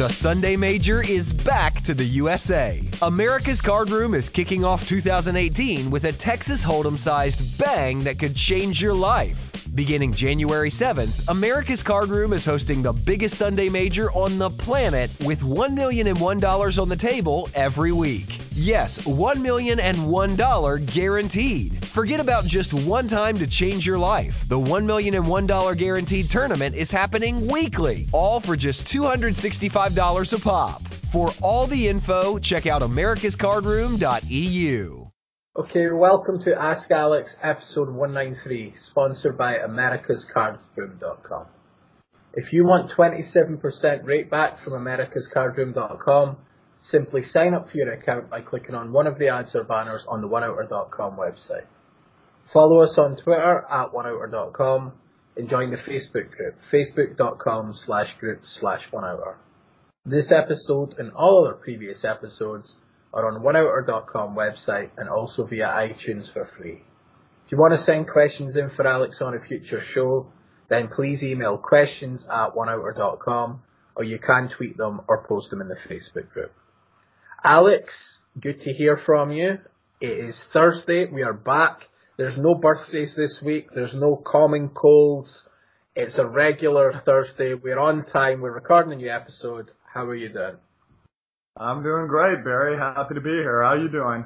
The Sunday Major is back to the USA. America's Card Room is kicking off 2018 with a Texas Hold'em sized bang that could change your life. Beginning January 7th, America's Card Room is hosting the biggest Sunday Major on the planet with $1 million and $1 on the table every week. Yes, $1 million and $1 guaranteed. Forget about just one time to change your life. The $1 million and $1 guaranteed tournament is happening weekly, all for just $265 a pop. For all the info, check out americascardroom.eu. Okay, welcome to Ask Alex episode 193, sponsored by americascardroom.com. If you want 27% rakeback from americascardroom.com, simply sign up for your account by clicking on one of the ads or banners on the oneouter.com website. Follow us on Twitter at oneouter.com and join the Facebook group, facebook.com slash group slash oneouter. This episode and all other previous episodes are on oneouter.com website and also via iTunes for free. If you want to send questions in for Alex on a future show, then please email questions at oneouter.com or you can tweet them or post them in the Facebook group. Alex, good to hear from you. It is Thursday. We are back. There's no birthdays this week. There's no common colds. It's a regular Thursday. We're on time. We're recording a new episode. How are you doing? I'm doing great, Barry. Happy to be here. How are you doing?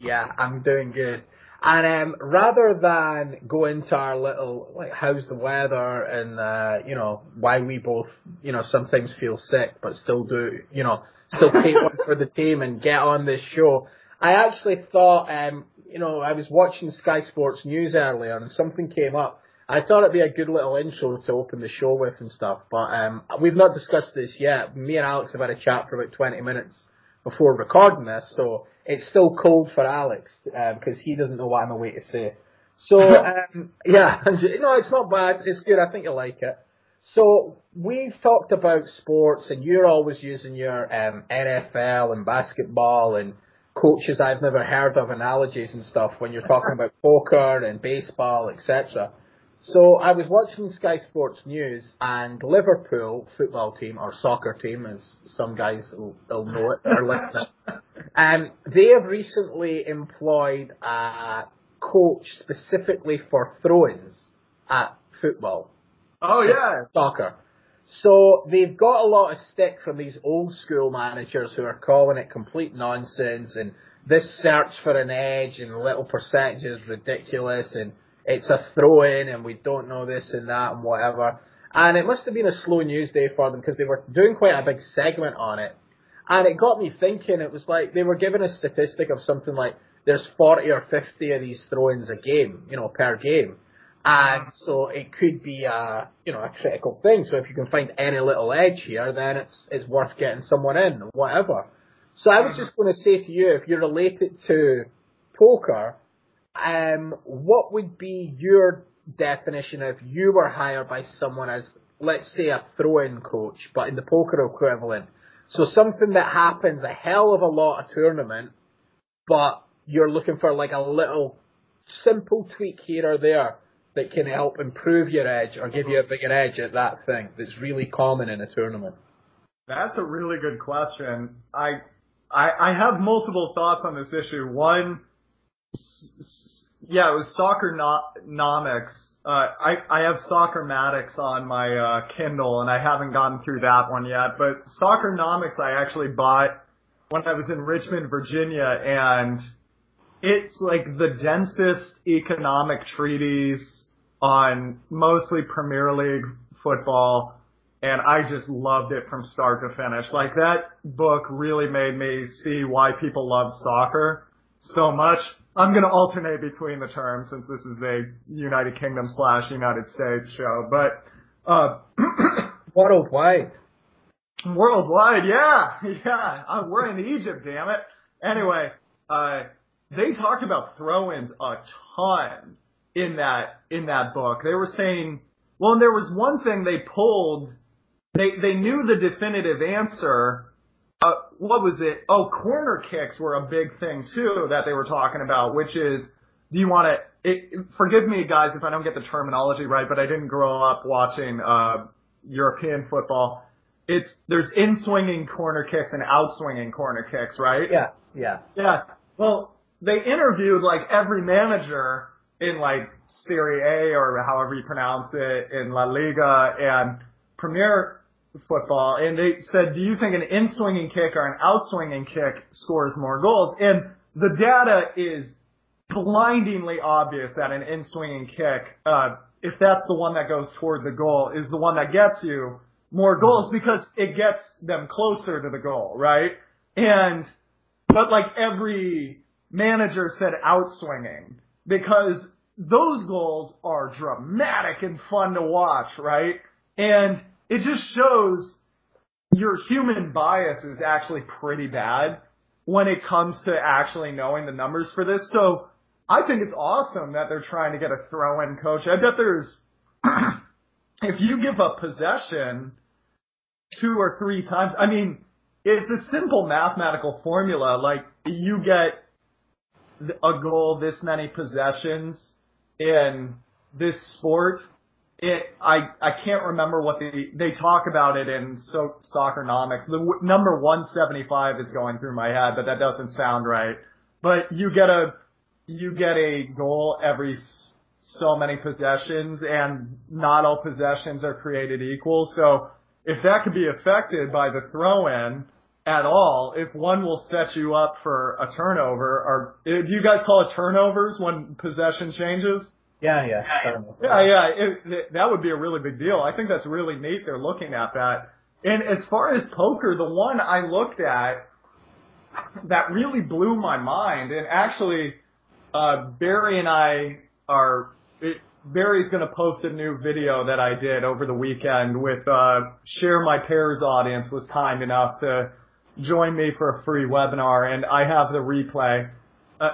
Yeah, I'm doing good. And um, rather than go into our little like how's the weather and uh, you know why we both you know sometimes feel sick but still do you know still take one for the team and get on this show, I actually thought um, you know I was watching Sky Sports News earlier and something came up. I thought it'd be a good little intro to open the show with and stuff, but um, we've not discussed this yet. Me and Alex have had a chat for about 20 minutes before recording this, so it's still cold for Alex because um, he doesn't know what I'm away to say. So um, yeah, no, it's not bad. It's good. I think you'll like it. So we've talked about sports, and you're always using your um, NFL and basketball and coaches I've never heard of analogies and stuff when you're talking about poker and baseball, etc. So I was watching Sky Sports News and Liverpool football team or soccer team, as some guys will, will know it, listening. Um, they have recently employed a coach specifically for throw-ins at football. Oh yeah, soccer. So they've got a lot of stick from these old school managers who are calling it complete nonsense and this search for an edge and little percentages ridiculous and it's a throw in and we don't know this and that and whatever. And it must have been a slow news day for them because they were doing quite a big segment on it. And it got me thinking, it was like they were giving a statistic of something like there's 40 or 50 of these throw-ins a game, you know, per game. And mm-hmm. so it could be a, you know, a critical thing. So if you can find any little edge here, then it's, it's worth getting someone in, whatever. So I was mm-hmm. just going to say to you, if you're related to poker, um, what would be your definition if you were hired by someone as, let's say, a throw-in coach, but in the poker equivalent? So something that happens a hell of a lot of tournament, but you're looking for like a little simple tweak here or there that can help improve your edge or give you a bigger edge at that thing that's really common in a tournament? That's a really good question. I I, I have multiple thoughts on this issue. One, yeah, it was Soccer Nomics. Uh, I, I have Soccermatics on my, uh, Kindle and I haven't gotten through that one yet, but Soccernomics I actually bought when I was in Richmond, Virginia and it's like the densest economic treatise on mostly Premier League football and I just loved it from start to finish. Like that book really made me see why people love soccer so much. I'm going to alternate between the terms since this is a United Kingdom slash United States show, but uh, worldwide. Worldwide, yeah, yeah. Uh, we're in Egypt, damn it. Anyway, uh, they talked about throw-ins a ton in that in that book. They were saying, well, and there was one thing they pulled. They they knew the definitive answer, what was it? Oh, corner kicks were a big thing too that they were talking about, which is, do you want to, forgive me guys if I don't get the terminology right, but I didn't grow up watching, uh, European football. it's there's in swinging corner kicks and out swinging corner kicks, right? Yeah, yeah, yeah. Well, they interviewed like every manager in like Serie A or however you pronounce it in La Liga and Premier football, and they said, "Do you think an in swinging kick or an out swinging kick scores more goals?" And the data is blindingly obvious that an in swinging kick, uh, if that's the one that goes toward the goal, is the one that gets you more goals because it gets them closer to the goal, right? And, but like every manager said outswinging because those goals are dramatic and fun to watch, right? And it just shows your human bias is actually pretty bad when it comes to actually knowing the numbers for this. So I think it's awesome that they're trying to get a throw-in coach. I bet there's, if you give up possession two or three times, I mean, it's a simple mathematical formula. Like you get a goal this many possessions in this sport. It, I, I can't remember what they, they talk about it in so, Soccernomics. The w- number 175 is going through my head, but that doesn't sound right. But you get a, you get a goal every so many possessions and not all possessions are created equal. So if that could be affected by the throw in at all, if one will set you up for a turnover or do you guys call it turnovers when possession changes? Yeah, yeah. Yeah, yeah. It, it, that would be a really big deal. I think that's really neat they're looking at that. And as far as poker, the one I looked at that really blew my mind and actually uh, Barry and I are. It, Barry's going to post a new video that I did over the weekend with uh, Share My Pairs audience was kind enough to join me for a free webinar, and I have the replay uh,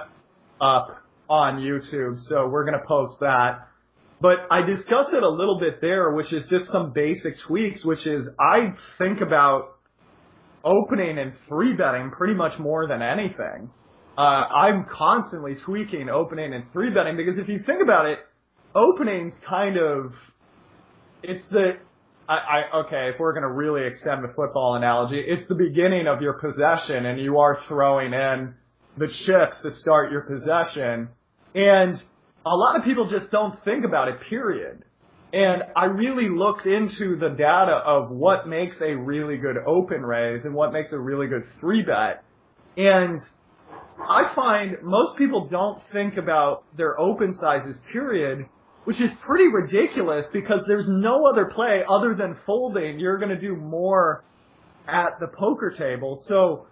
up on YouTube, so we're going to post that. But I discussed it a little bit there, which is just some basic tweaks, which is I think about opening and three betting pretty much more than anything uh, I'm constantly tweaking opening and three betting because if you think about it, opening's kind of, it's the, I, I, okay, if we're going to really extend the football analogy, it's the beginning of your possession and you are throwing in the chips to start your possession. And a lot of people just don't think about it, period. And I really looked into the data of what makes a really good open raise and what makes a really good three bet. And I find most people don't think about their open sizes, period, which is pretty ridiculous because there's no other play other than folding. You're going to do more at the poker table. So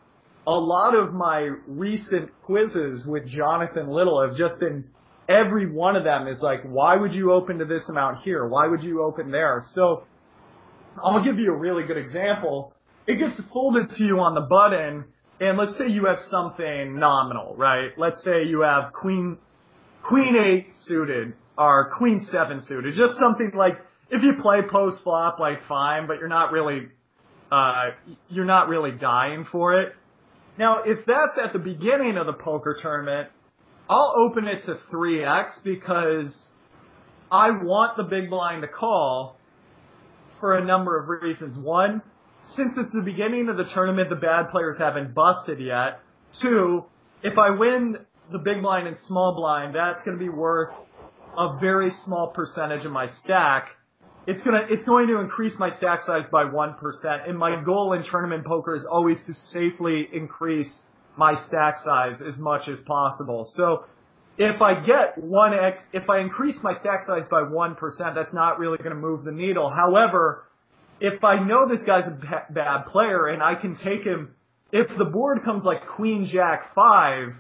a lot of my recent quizzes with Jonathan Little have just been every one of them is like, why would you open to this amount here? Why would you open there? So I'll give you a really good example. It gets folded to you on the button and let's say you have something nominal, right? Let's say you have queen, queen eight suited or queen seven suited, just something like if you play post flop, like fine, but you're not really, uh, you're not really dying for it. Now, if that's at the beginning of the poker tournament, I'll open it to 3x because I want the big blind to call for a number of reasons. One, since it's the beginning of the tournament, the bad players haven't busted yet. Two, if I win the big blind and small blind, that's going to be worth a very small percentage of my stack. It's gonna, it's going to increase my stack size by 1%. And my goal in tournament poker is always to safely increase my stack size as much as possible. So if I get 1x, if I increase my stack size by 1%, that's not really going to move the needle. However, if I know this guy's a bad player and I can take him, if the board comes like Queen Jack 5,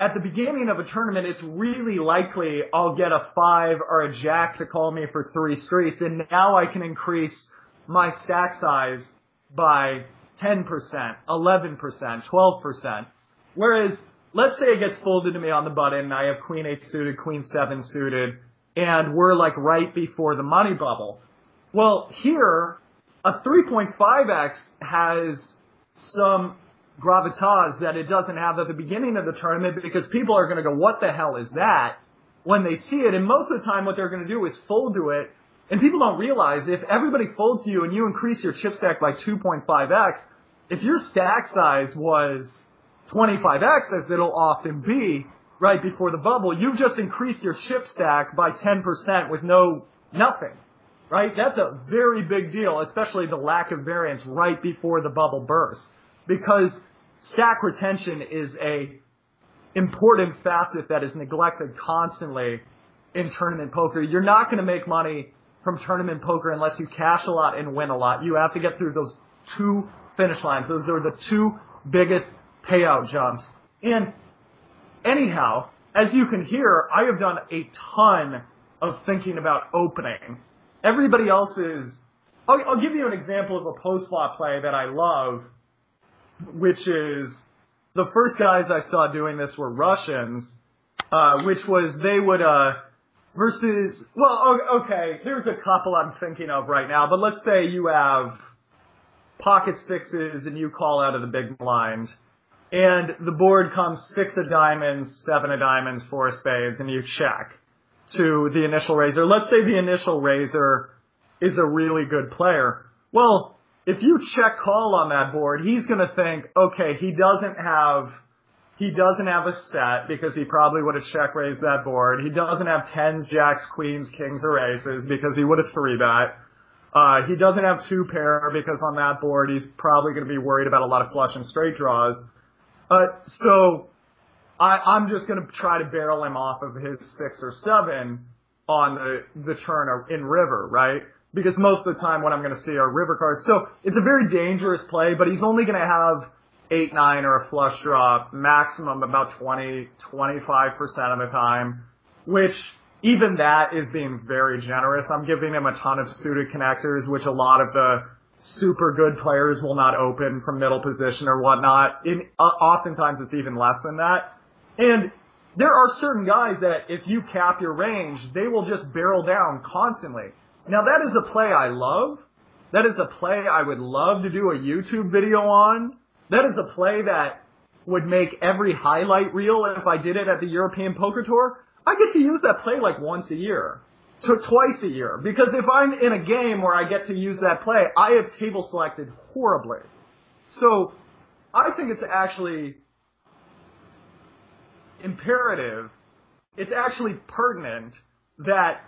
at the beginning of a tournament, it's really likely I'll get a 5 or a Jack to call me for three streets, and now I can increase my stack size by 10%, 11%, 12%. Whereas, let's say it gets folded to me on the button, and I have Queen 8 suited, Queen 7 suited, and we're like right before the money bubble well, here, a 3.5x has some gravitas that it doesn't have at the beginning of the tournament because people are going to go, what the hell is that? When they see it, and most of the time what they're going to do is fold to it And people don't realize if everybody folds to you and you increase your chip stack by 2.5x, if your stack size was 25x as it'll often be right before the bubble, you've just increased your chip stack by 10% with no, nothing. Right? That's a very big deal, especially the lack of variance right before the bubble bursts. Because stack retention is a important facet that is neglected constantly in tournament poker. You're not going to make money from tournament poker unless you cash a lot and win a lot. You have to get through those two finish lines. Those are the two biggest payout jumps. And anyhow, as you can hear, I have done a ton of thinking about opening. Everybody else is, I'll, I'll give you an example of a post flop play that I love, which is the first guys I saw doing this were Russians, uh, which was they would, uh, versus, well, okay, there's a couple I'm thinking of right now, but let's say you have pocket sixes and you call out of the big blind and the board comes six of diamonds, seven of diamonds, four of spades, and you check to the initial raiser. Let's say the initial raiser is a really good player. Well, if you check call on that board, he's gonna think, okay, he doesn't have he doesn't have a set because he probably would have check raised that board. He doesn't have tens, jacks, queens, kings, or aces because he would have three bet. Uh, he doesn't have two pair because on that board he's probably going to be worried about a lot of flush and straight draws. Uh, so I, I'm just going to try to barrel him off of his six or seven on the the turn or in river, right? Because most of the time what I'm going to see are river cards. So it's a very dangerous play, but he's only going to have eight, nine, or a flush draw, maximum about 20, 25% of the time, which even that is being very generous. I'm giving him a ton of suited connectors, which a lot of the super good players will not open from middle position or whatnot. In, uh, oftentimes it's even less than that. And there are certain guys that if you cap your range, they will just barrel down constantly. Now that is a play I love. That is a play I would love to do a YouTube video on. That is a play that would make every highlight reel if I did it at the European Poker Tour. I get to use that play like once a year, to twice a year. Because if I'm in a game where I get to use that play, I have table selected horribly. So I think it's actually imperative, it's actually pertinent that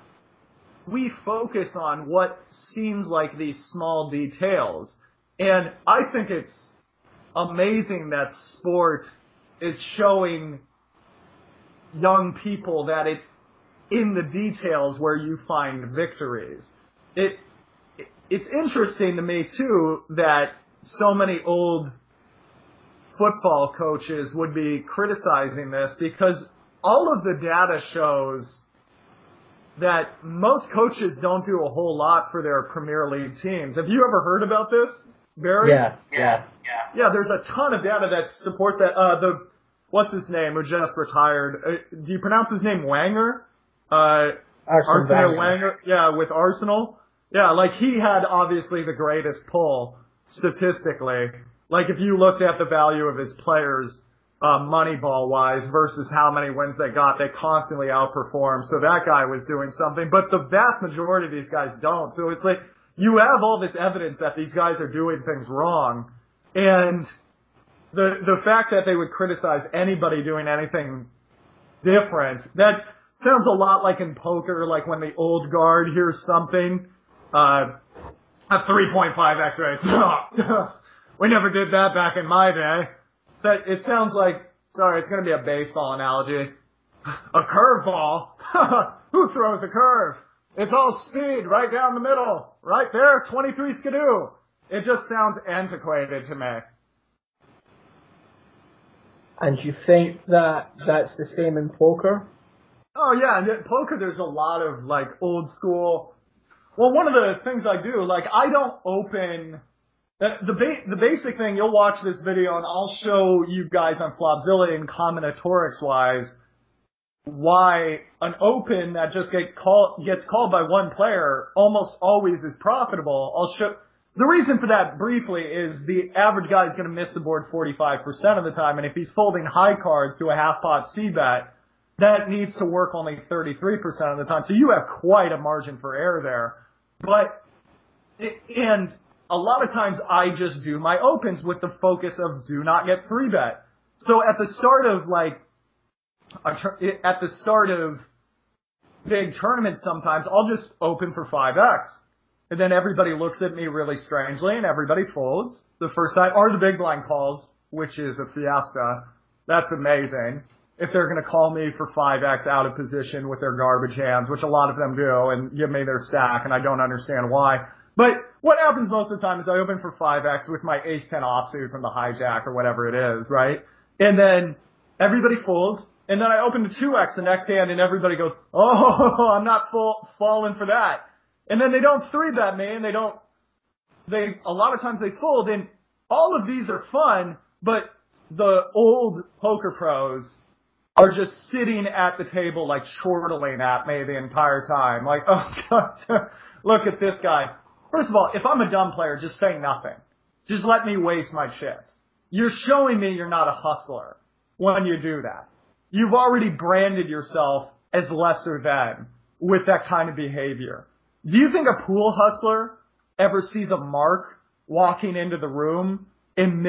we focus on what seems like these small details. And I think it's amazing that sport is showing young people that it's in the details where you find victories. It, it's interesting to me too that so many old football coaches would be criticizing this because all of the data shows that most coaches don't do a whole lot for their Premier League teams. Have you ever heard about this? Barry? Yeah, yeah, yeah. Yeah, there's a ton of data that support that. Uh, the what's his name who just retired? Uh, do you pronounce his name Wanger? Uh, Arsene Wenger. Yeah, with Arsenal. Yeah, like he had obviously the greatest pull statistically. Like if you looked at the value of his players, uh, Moneyball wise versus how many wins they got, they constantly outperformed. So that guy was doing something, but the vast majority of these guys don't. So it's like you have all this evidence that these guys are doing things wrong. And the, the fact that they would criticize anybody doing anything different, that sounds a lot like in poker, like when the old guard hears something, uh, a 3.5 x-ray. we never did that back in my day. So it sounds like, sorry, it's gonna be a baseball analogy. A curveball? Who throws a curve? It's all speed right down the middle. Right there, 23 skidoo. It just sounds antiquated to me. And you think that that's the same in poker? Oh yeah, and in poker there's a lot of like old school. Well, one of the things I do, like I don't open the the, ba- the basic thing. You'll watch this video and I'll show you guys on Flopzilla and combinatorics wise why an open that just get call, gets called by one player almost always is profitable. I'll show, the reason for that briefly is the average guy is going to miss the board 45% of the time, and if he's folding high cards to a half pot C bet, that needs to work only 33% of the time. So you have quite a margin for error there. But, and a lot of times I just do my opens with the focus of do not get three bet. So at the start of like, at the start of big tournaments sometimes, I'll just open for 5x. And then everybody looks at me really strangely and everybody folds the first time, or the big blind calls, which is a fiesta. That's amazing. If they're going to call me for 5x out of position with their garbage hands, which a lot of them do, and give me their stack, and I don't understand why. But what happens most of the time is I open for 5x with my ace 10 offsuit from the hijack or whatever it is, right? And then everybody folds, and then I open to 2x the next hand, and everybody goes, oh, I'm not full, falling for that. And then they don't three bet me, and they don't, they, a lot of times they fold, and all of these are fun, but the old poker pros are just sitting at the table like chortling at me the entire time. Like, oh god, look at this guy. First of all, if I'm a dumb player, just say nothing. Just let me waste my chips. You're showing me you're not a hustler when you do that. You've already branded yourself as lesser than with that kind of behavior. Do you think a pool hustler ever sees a mark walking into the room and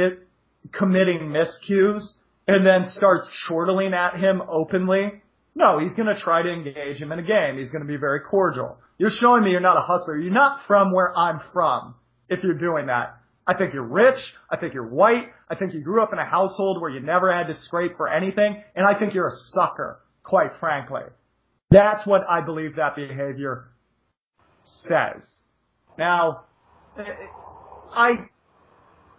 committing miscues and then starts chortling at him openly? No, he's going to try to engage him in a game. He's going to be very cordial. You're showing me you're not a hustler. You're not from where I'm from if you're doing that. I think you're rich. I think you're white. I think you grew up in a household where you never had to scrape for anything. And I think you're a sucker, quite frankly. That's what I believe that behavior says. Now, I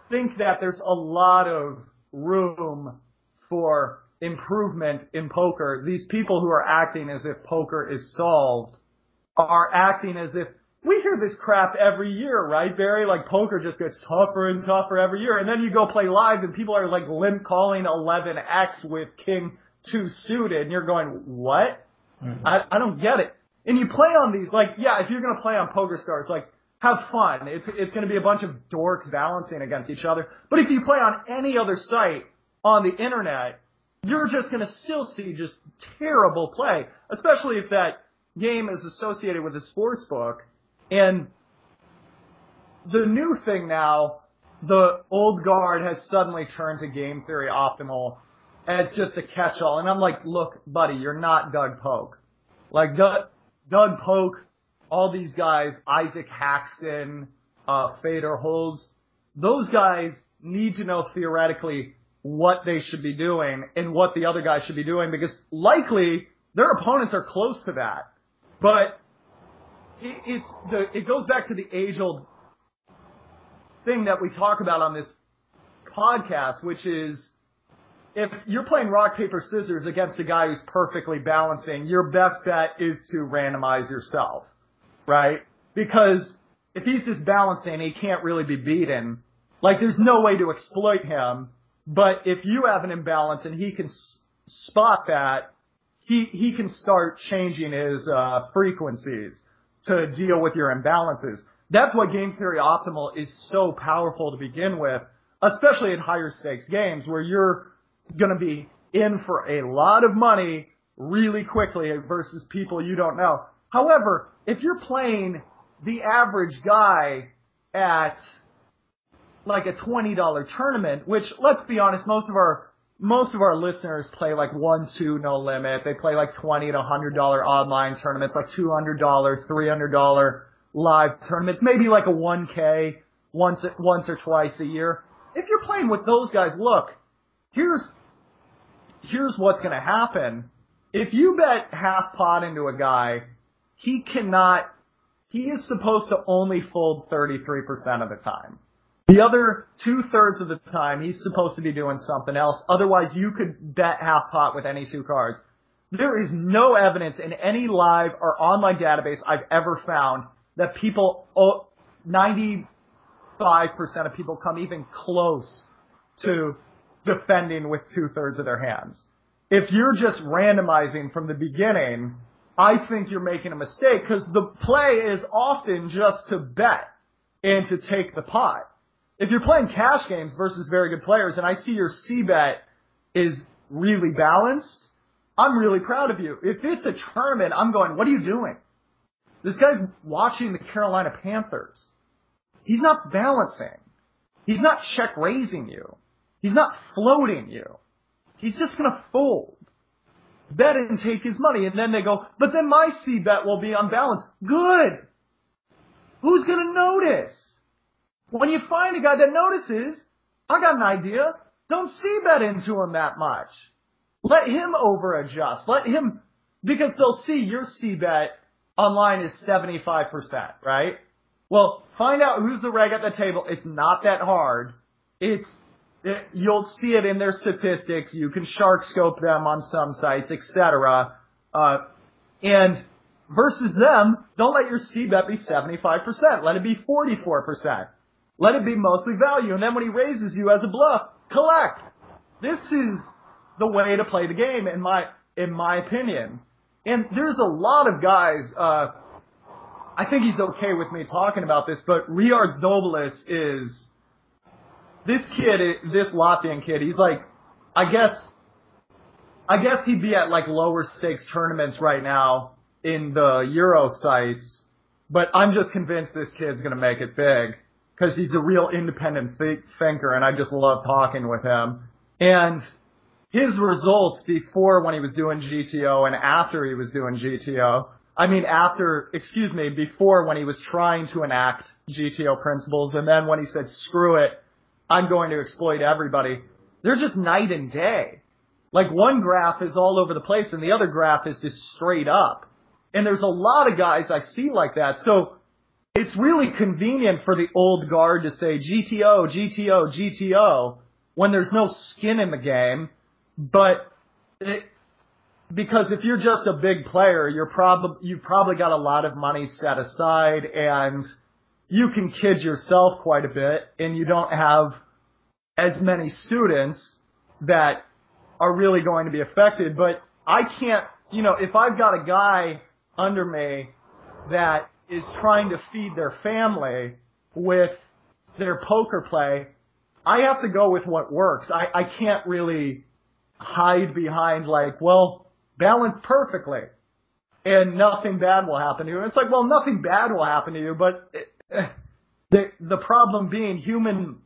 think that there's a lot of room for improvement in poker. These people who are acting as if poker is solved are acting as if we hear this crap every year, right, Barry? Like poker just gets tougher and tougher every year. And then you go play live and people are like limp calling 11X with King 2 suited and you're going, what? Mm-hmm. I, I don't get it. And you play on these, like, yeah, if you're gonna play on Poker Stars, like, have fun. It's, it's gonna be a bunch of dorks balancing against each other. But if you play on any other site on the internet, you're just gonna still see just terrible play, especially if that game is associated with a sports book. And the new thing now, the old guard has suddenly turned to game theory optimal as just a catch-all. And I'm like, look, buddy, you're not Doug Polk. Like, Doug, Doug Polk, all these guys, Isaac Haxton, uh, Fedor Holz, those guys need to know theoretically what they should be doing and what the other guys should be doing because likely their opponents are close to that. But it, it's the, it goes back to the age old thing that we talk about on this podcast, which is if you're playing rock, paper, scissors against a guy who's perfectly balancing, your best bet is to randomize yourself, right? Because if he's just balancing, he can't really be beaten. Like there's no way to exploit him. But if you have an imbalance and he can s- spot that, he he can start changing his uh, frequencies to deal with your imbalances. That's why game theory optimal is so powerful to begin with, especially in higher stakes games where you're going to be in for a lot of money really quickly versus people you don't know. However, if you're playing the average guy at like a $20 tournament, which let's be honest, most of our most of our listeners play like one, two, no limit. They play like twenty to hundred dollar online tournaments, like two hundred dollar, three hundred dollar live tournaments, maybe like a one k once once or twice a year. If you're playing with those guys, look, here's here's what's going to happen. If you bet half pot into a guy, he cannot. He is supposed to only fold 33% of the time. The other two thirds of the time, he's supposed to be doing something else. Otherwise, you could bet half pot with any two cards. There is no evidence in any live or online database I've ever found that people, 95% of people come even close to defending with two thirds of their hands. If you're just randomizing from the beginning, I think you're making a mistake because the play is often just to bet and to take the pot. If you're playing cash games versus very good players and I see your C bet is really balanced, I'm really proud of you. If it's a tournament, I'm going, what are you doing? This guy's watching the Carolina Panthers. He's not balancing. He's not check raising you. He's not floating you. He's just gonna fold. Bet and take his money and then they go, but then my C bet will be unbalanced. Good! Who's gonna notice? When you find a guy that notices, I got an idea. Don't C bet into him that much. Let him over adjust. Let him, because they'll see your C bet online is 75%, right? Well, find out who's the reg at the table. It's not that hard. It's, it, you'll see it in their statistics. You can SharkScope them on some sites, etc. Uh, and versus them, don't let your C bet be 75%. Let it be 44%. Let it be mostly value. And then when he raises you as a bluff, collect. This is the way to play the game in my, in my opinion. And there's a lot of guys, uh, I think he's okay with me talking about this, but Riards Dobelis is, this kid, this Latvian kid, he's like, I guess, I guess he'd be at like lower stakes tournaments right now in the Euro sites, but I'm just convinced this kid's gonna make it big because he's a real independent th- thinker, and I just love talking with him. And his results before when he was doing GTO and after he was doing GTO, I mean after, excuse me, before when he was trying to enact GTO principles, and then when he said, screw it, I'm going to exploit everybody, they're just night and day. Like one graph is all over the place and the other graph is just straight up. And there's a lot of guys I see like that. So it's really convenient for the old guard to say GTO, GTO, GTO when there's no skin in the game. But it, because if you're just a big player, you're probably, you've probably got a lot of money set aside and you can kid yourself quite a bit and you don't have as many students that are really going to be affected. But I can't, you know, if I've got a guy under me that is trying to feed their family with their poker play, I have to go with what works. I, I can't really hide behind like, well, balance perfectly and nothing bad will happen to you. And it's like, well, nothing bad will happen to you, but it, the, the problem being human,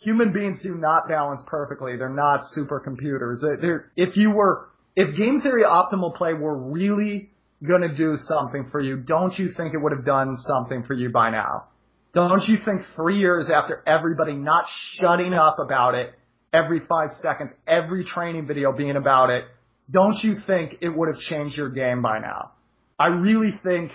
human beings do not balance perfectly. They're not supercomputers. They're, if you were, if game theory optimal play were really gonna do something for you, don't you think it would have done something for you by now? Don't you think three years after everybody not shutting up about it every five seconds, every training video being about it, don't you think it would have changed your game by now? I really think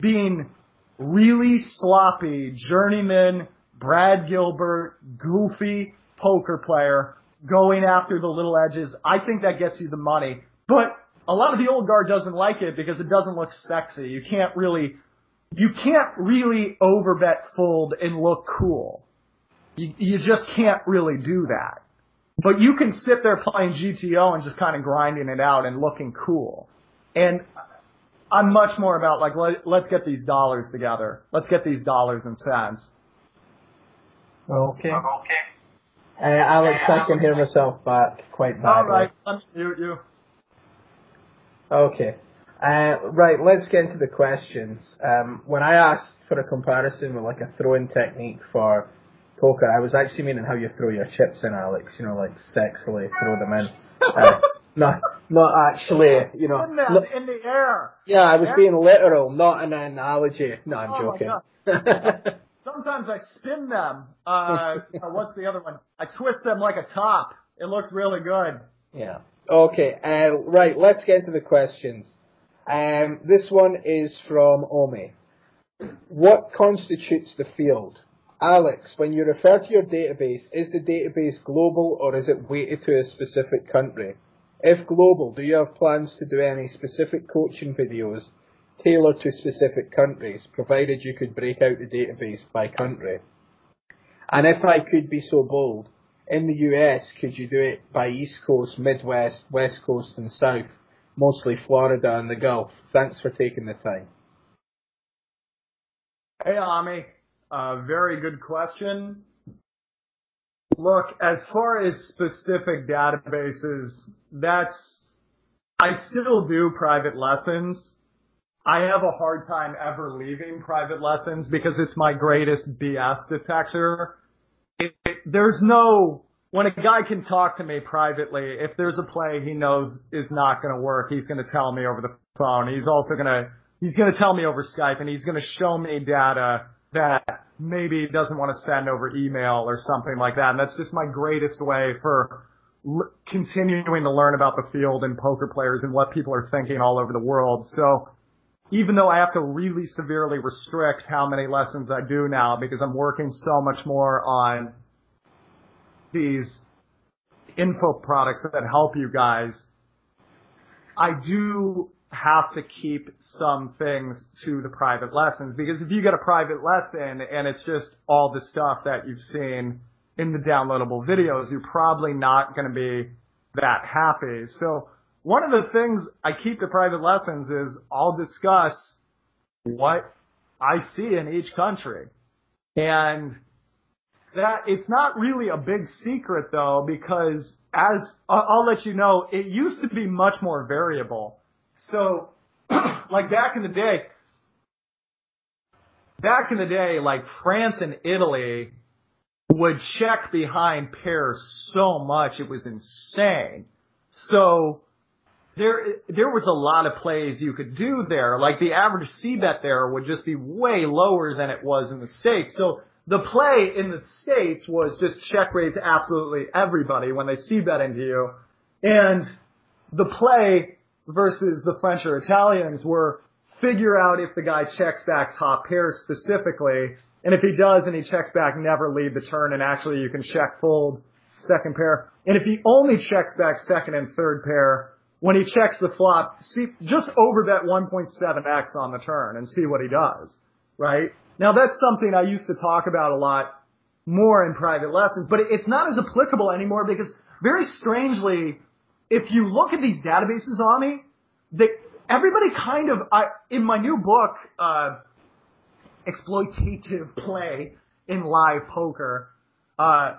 being really sloppy, journeyman, Brad Gilbert, goofy poker player, going after the little edges, I think that gets you the money. But a lot of the old guard doesn't like it because it doesn't look sexy. You can't really, you can't really overbet fold and look cool. You, you just can't really do that. But you can sit there playing GTO and just kind of grinding it out and looking cool. And I'm much more about like, let, let's get these dollars together. Let's get these dollars and cents. Okay. Okay. Uh, Alex, I can hear myself back quite badly. Alright, let me mute you. Okay. Uh, right, let's get into the questions. Um, when I asked for a comparison with like a throwing technique for poker, I was actually meaning how you throw your chips in, Alex. You know, like sexily throw them in. Uh, not, not actually, you know. In, the, in the air. Yeah, I was being literal, not an analogy. No, I'm Oh joking. Sometimes I spin them. Uh, what's the other one? I twist them like a top. It looks really good. Yeah. Okay, uh, right, let's get into the questions. Um, this one is from Omi. What constitutes the field? Alex, when you refer to your database, is the database global or is it weighted to a specific country? If global, do you have plans to do any specific coaching videos tailored to specific countries, provided you could break out the database by country? And if I could be so bold, in the US, could you do it by East Coast, Midwest, West Coast and South, mostly Florida and the Gulf? Thanks for taking the time. Hey, Ami. Uh, very good question. Look, as far as specific databases, that's, I still do private lessons. I have a hard time ever leaving private lessons because it's my greatest BS detector. It, it, there's no, when a guy can talk to me privately, if there's a play he knows is not going to work, he's going to tell me over the phone. He's also going to, he's going to tell me over Skype and he's going to show me data that maybe he doesn't want to send over email or something like that. And that's just my greatest way for l- continuing to learn about the field and poker players and what people are thinking all over the world. So even though I have to really severely restrict how many lessons I do now because I'm working so much more on these info products that help you guys, I do have to keep some things to the private lessons because if you get a private lesson and it's just all the stuff that you've seen in the downloadable videos, you're probably not going to be that happy. So one of the things I keep to private lessons is I'll discuss what I see in each country. And that it's not really a big secret though because as I'll let you know, it used to be much more variable. So like back in the day, back in the day, like France and Italy would check behind pairs so much it was insane. So there there was a lot of plays you could do there. Like the average C bet there would just be way lower than it was in the States. So the play in the States was just check raise absolutely everybody when they C bet into you. And the play versus the French or Italians were figure out if the guy checks back top pair specifically. And if he does and he checks back, never leave the turn and actually you can check fold second pair. And if he only checks back second and third pair, when he checks the flop, see, just overbet 1.7x on the turn and see what he does, right? Now that's something I used to talk about a lot more in private lessons, but it's not as applicable anymore because very strangely, if you look at these databases on me, they, everybody kind of, I, in my new book, uh, exploitative play in live poker, uh,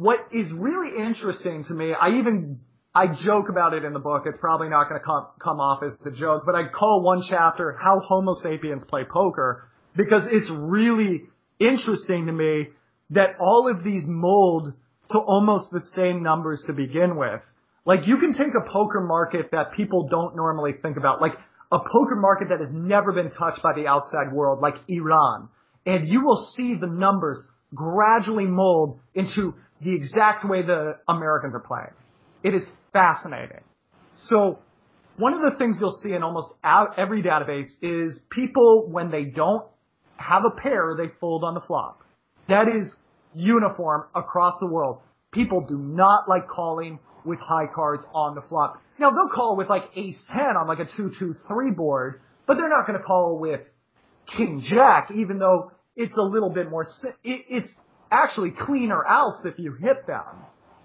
what is really interesting to me, I even, I joke about it in the book. It's probably not going to come, come off as a joke, but I call one chapter how Homo sapiens play poker because it's really interesting to me that all of these mold to almost the same numbers to begin with. Like you can take a poker market that people don't normally think about, like a poker market that has never been touched by the outside world, like Iran, and you will see the numbers gradually mold into the exact way the Americans are playing. It is fascinating. So one of the things you'll see in almost every database is people, when they don't have a pair, they fold on the flop. That is uniform across the world. People do not like calling with high cards on the flop. Now they'll call with like ace 10 on like a 2-2-3 board, but they're not going to call with king jack, even though it's a little bit more, it, it's actually cleaner outs if you hit them.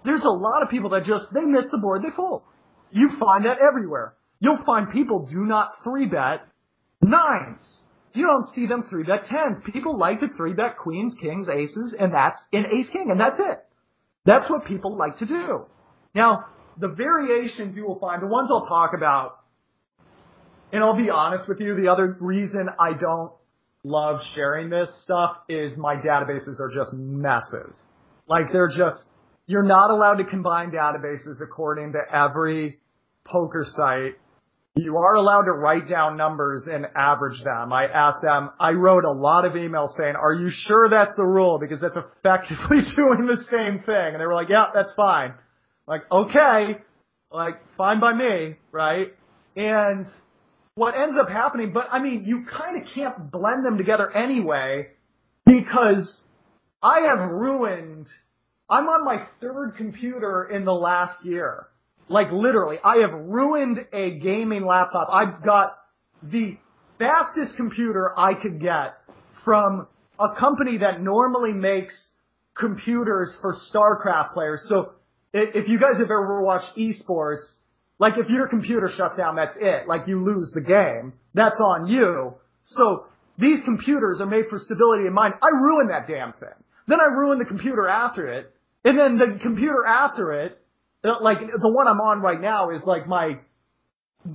There's a lot of people that just, they miss the board, they fold. You find that everywhere. You'll find people do not three bet nines. You don't see them three bet tens. People like to three bet queens, kings, aces, and that's an ace king, and that's it. That's what people like to do. Now, the variations you will find, the ones I'll talk about, and I'll be honest with you, the other reason I don't love sharing this stuff is my databases are just messes. Like they're just, you're not allowed to combine databases according to every poker site. You are allowed to write down numbers and average them. I asked them, I wrote a lot of emails saying, are you sure that's the rule? Because that's effectively doing the same thing. And they were like, yeah, that's fine. Like, okay, like, fine by me, right? And what ends up happening, but I mean, you kind of can't blend them together anyway because I have ruined, I'm on my third computer in the last year. Like literally, I have ruined a gaming laptop. I've got the fastest computer I could get from a company that normally makes computers for StarCraft players. So if you guys have ever watched esports, like if your computer shuts down, that's it. Like you lose the game. That's on you. So these computers are made for stability in mind. I ruined that damn thing. Then I ruined the computer after it. And then the computer after it, uh, like the one I'm on right now is like my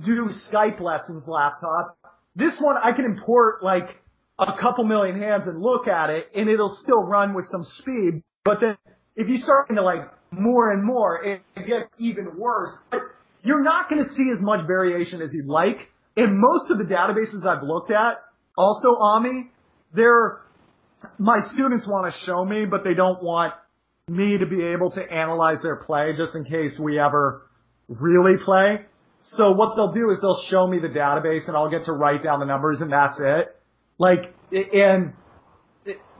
do Skype lessons laptop. This one I can import like a couple million hands and look at it and it'll still run with some speed. But then if you start into like more and more, it, it gets even worse. But you're not going to see as much variation as you'd like. In most of the databases I've looked at, also Ami, they're, my students want to show me, but they don't want me to be able to analyze their play just in case we ever really play. So what they'll do is they'll show me the database and I'll get to write down the numbers and that's it. Like, and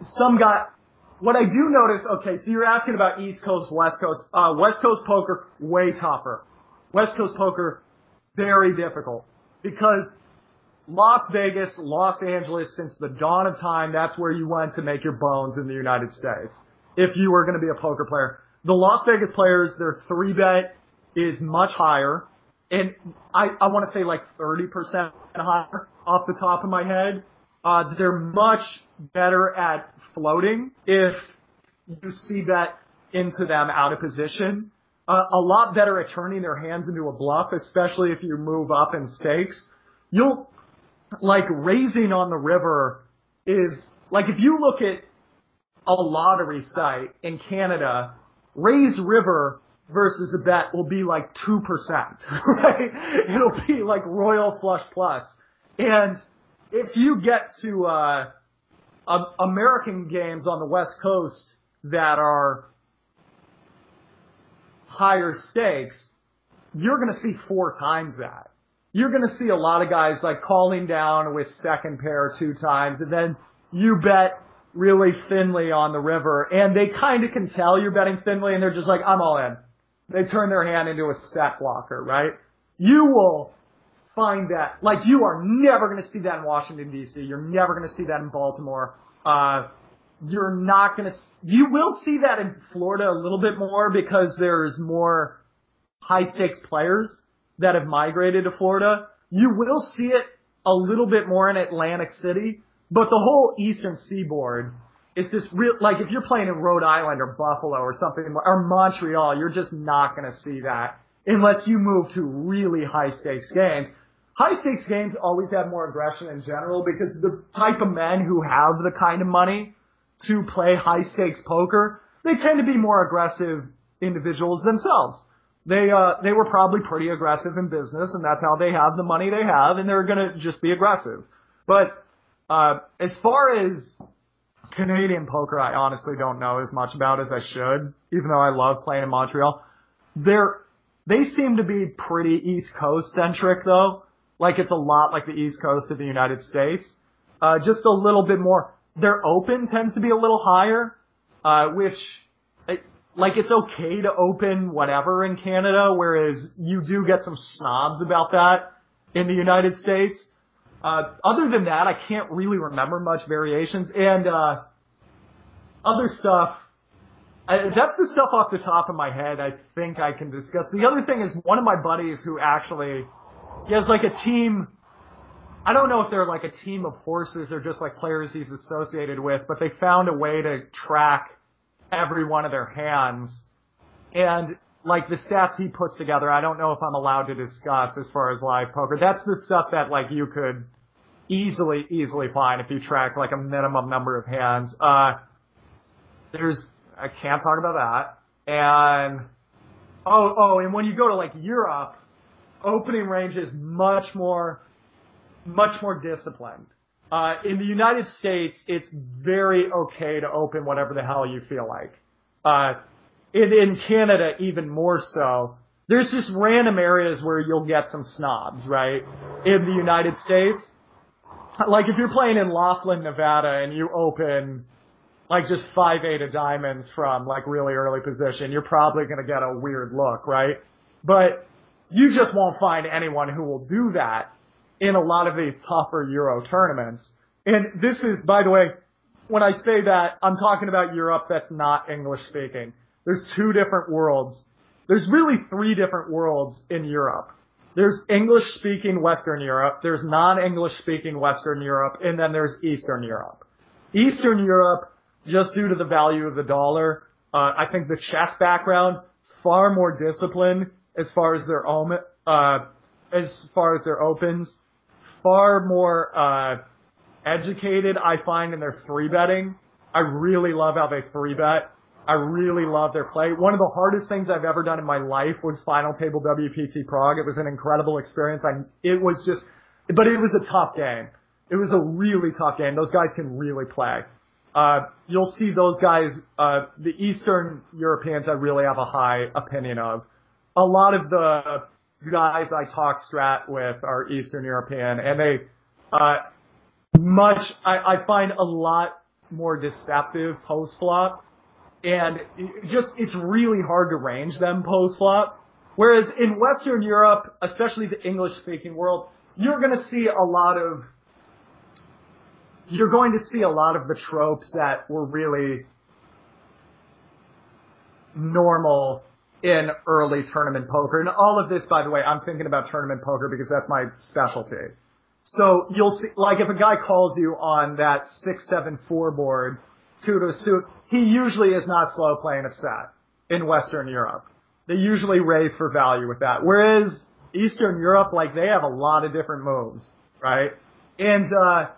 some guy, what I do notice, okay, so you're asking about East Coast, West Coast, uh, West Coast poker, way tougher. West Coast poker, very difficult because Las Vegas, Los Angeles, since the dawn of time, that's where you went to make your bones in the United States. If you were going to be a poker player, the Las Vegas players, their three bet is much higher, and I I want to say like thirty percent higher off the top of my head. Uh, they're much better at floating if you see that into them out of position. A lot better at turning their hands into a bluff, especially if you move up in stakes. You'll, like raising on the river is, like if you look at a lottery site in Canada, raise river versus a bet will be like 2%, right? It'll be like royal flush plus. And if you get to, uh, American games on the West Coast that are higher stakes, you're going to see four times that. You're going to see a lot of guys like calling down with second pair two times, and then you bet really thinly on the river, and they kind of can tell you're betting thinly, and they're just like, I'm all in. They turn their hand into a set blocker, right? You will find that, like you are never going to see that in Washington DC. You're never going to see that in Baltimore. Uh, you're not going to, you will see that in Florida a little bit more because there's more high stakes players that have migrated to Florida. You will see it a little bit more in Atlantic City, but the whole eastern seaboard, it's just real, like if you're playing in Rhode Island or Buffalo or something, or Montreal, you're just not going to see that unless you move to really high stakes games. High stakes games always have more aggression in general because the type of men who have the kind of money to play high stakes poker, they tend to be more aggressive individuals themselves. They, uh, they were probably pretty aggressive in business and that's how they have the money they have and they're gonna just be aggressive. But, uh, as far as Canadian poker, I honestly don't know as much about as I should, even though I love playing in Montreal. They're, they seem to be pretty East Coast centric though. Like it's a lot like the East Coast of the United States. Uh, just a little bit more their open tends to be a little higher, uh, which, like it's okay to open whatever in Canada, whereas you do get some snobs about that in the United States. Uh, other than that, I can't really remember much variations and, uh, other stuff, I, that's the stuff off the top of my head I think I can discuss. The other thing is one of my buddies who actually, he has like a team I don't know if they're like a team of horses or just like players he's associated with, but they found a way to track every one of their hands. And like the stats he puts together, I don't know if I'm allowed to discuss as far as live poker. That's the stuff that like you could easily, easily find if you track like a minimum number of hands. Uh, there's, I can't talk about that. And, oh, oh, and when you go to like Europe, opening range is much more much more disciplined. Uh, in the United States, it's very okay to open whatever the hell you feel like. Uh, in, in Canada, even more so. There's just random areas where you'll get some snobs, right? In the United States, like if you're playing in Laughlin, Nevada, and you open like just five eight of diamonds from like really early position, you're probably gonna get a weird look, right? But you just won't find anyone who will do that in a lot of these tougher Euro tournaments. And this is, by the way, when I say that, I'm talking about Europe that's not English speaking. There's two different worlds. There's really three different worlds in Europe. There's English speaking Western Europe, there's non-English speaking Western Europe, and then there's Eastern Europe. Eastern Europe, just due to the value of the dollar, uh, I think the chess background, far more disciplined as far as their own, uh, as far as their opens, far more uh, educated. I find in their three betting. I really love how they three bet. I really love their play. One of the hardest things I've ever done in my life was final table WPT Prague. It was an incredible experience. I, it was just, but it was a tough game. It was a really tough game. Those guys can really play. Uh, you'll see those guys, uh, the Eastern Europeans I really have a high opinion of. A lot of the guys I talk strat with are Eastern European and they, uh, much, I, I find a lot more deceptive post flop and it just it's really hard to range them post flop. Whereas in Western Europe, especially the English speaking world, you're going to see a lot of you're going to see a lot of the tropes that were really normal in early tournament poker. And all of this, by the way, I'm thinking about tournament poker because that's my specialty. So you'll see, like if a guy calls you on that six, seven, four board, two to a suit, he usually is not slow playing a set in Western Europe. They usually raise for value with that. Whereas Eastern Europe, like they have a lot of different moves, right? And, uh,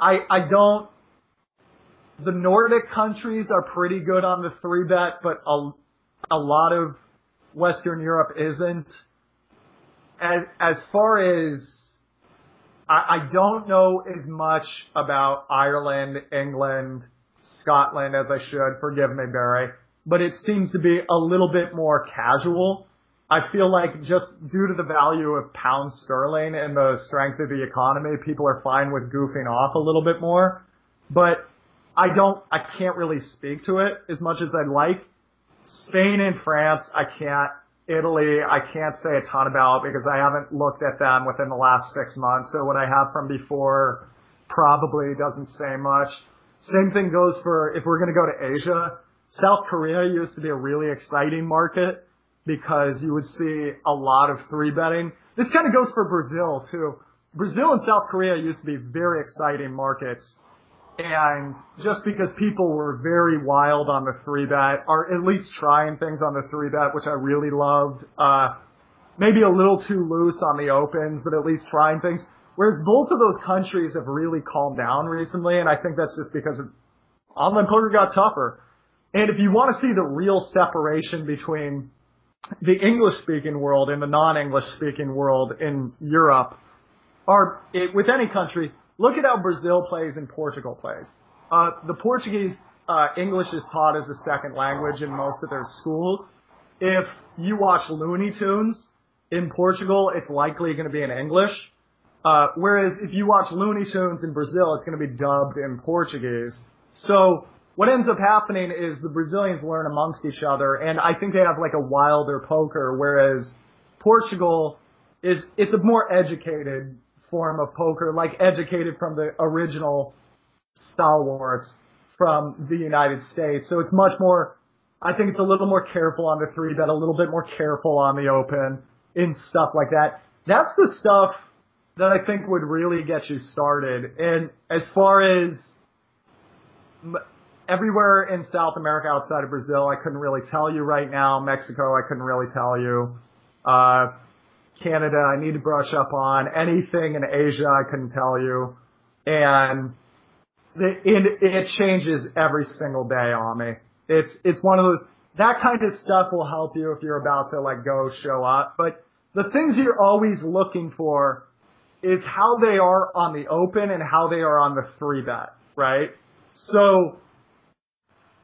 I, I don't, the Nordic countries are pretty good on the three bet, but a, a lot of Western Europe isn't. As, as far as, I, I don't know as much about Ireland, England, Scotland as I should. Forgive me, Barry. But it seems to be a little bit more casual. I feel like just due to the value of pound sterling and the strength of the economy, people are fine with goofing off a little bit more. But I don't, I can't really speak to it as much as I'd like. Spain and France, I can't. Italy, I can't say a ton about because I haven't looked at them within the last six months. So what I have from before probably doesn't say much. Same thing goes for if we're going to go to Asia. South Korea used to be a really exciting market because you would see a lot of three betting. This kind of goes for Brazil too. Brazil and South Korea used to be very exciting markets. And just because people were very wild on the three bet, or at least trying things on the three bet, which I really loved, uh, maybe a little too loose on the opens, but at least trying things. Whereas both of those countries have really calmed down recently, and I think that's just because online poker got tougher. And if you want to see the real separation between the English speaking world and the non-English speaking world in Europe, or it, with any country, look at how Brazil plays and Portugal plays. Uh, the Portuguese uh, English is taught as a second language in most of their schools. If you watch Looney Tunes in Portugal, it's likely going to be in English. Uh, whereas if you watch Looney Tunes in Brazil, it's going to be dubbed in Portuguese. So what ends up happening is the Brazilians learn amongst each other, and I think they have like a wilder poker, whereas Portugal is it's a more educated form of poker, like educated from the original stalwarts from the United States. So it's much more. I think it's a little more careful on the three bet, a little bit more careful on the open, in stuff like that. That's the stuff that I think would really get you started. And as far as everywhere in South America outside of Brazil, I couldn't really tell you right now. Mexico, I couldn't really tell you. Uh, Canada, I need to brush up on. Anything in Asia, I couldn't tell you. And it, it, it changes every single day on me. It's, it's one of those, that kind of stuff will help you if you're about to like go show up. But the things you're always looking for is how they are on the open and how they are on the three bet, right? So,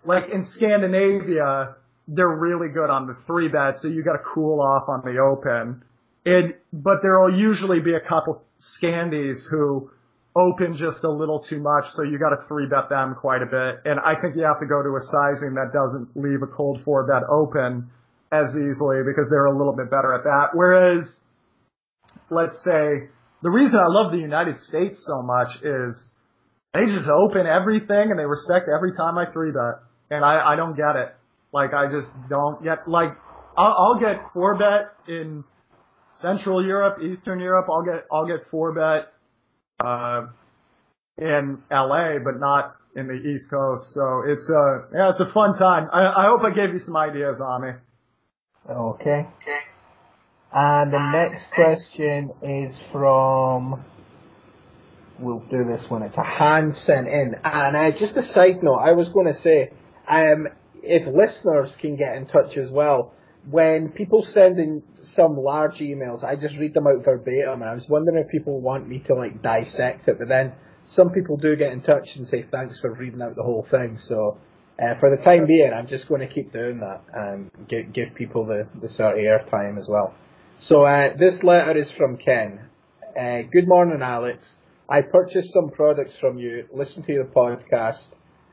like in Scandinavia, they're really good on the three bet, so you gotta cool off on the open. And, but there will usually be a couple Scandies who open just a little too much, so you gotta three bet them quite a bit. And I think you have to go to a sizing that doesn't leave a cold four bet open as easily because they're a little bit better at that. Whereas, let's say, the reason I love the United States so much is they just open everything and they respect every time I three bet. And I, I don't get it. Like I just don't get, like, I'll, I'll get four bet in Central Europe, Eastern Europe. I'll get, I'll get four bet, uh, in LA, but not in the East Coast. So it's a, yeah, it's a fun time. I, I hope I gave you some ideas on me. Okay. Okay. And the next question is from. We'll do this when it's a hand sent in. And uh, just a side note, I was going to say, um, if listeners can get in touch as well, when people send in some large emails, I just read them out verbatim, and I was wondering if people want me to like dissect it, but then some people do get in touch and say thanks for reading out the whole thing. So uh, for the time being, I'm just going to keep doing that and give, give people the, the sort of airtime as well. So uh, this letter is from Ken. Uh, good morning, Alex. I purchased some products from you, listened to your podcast,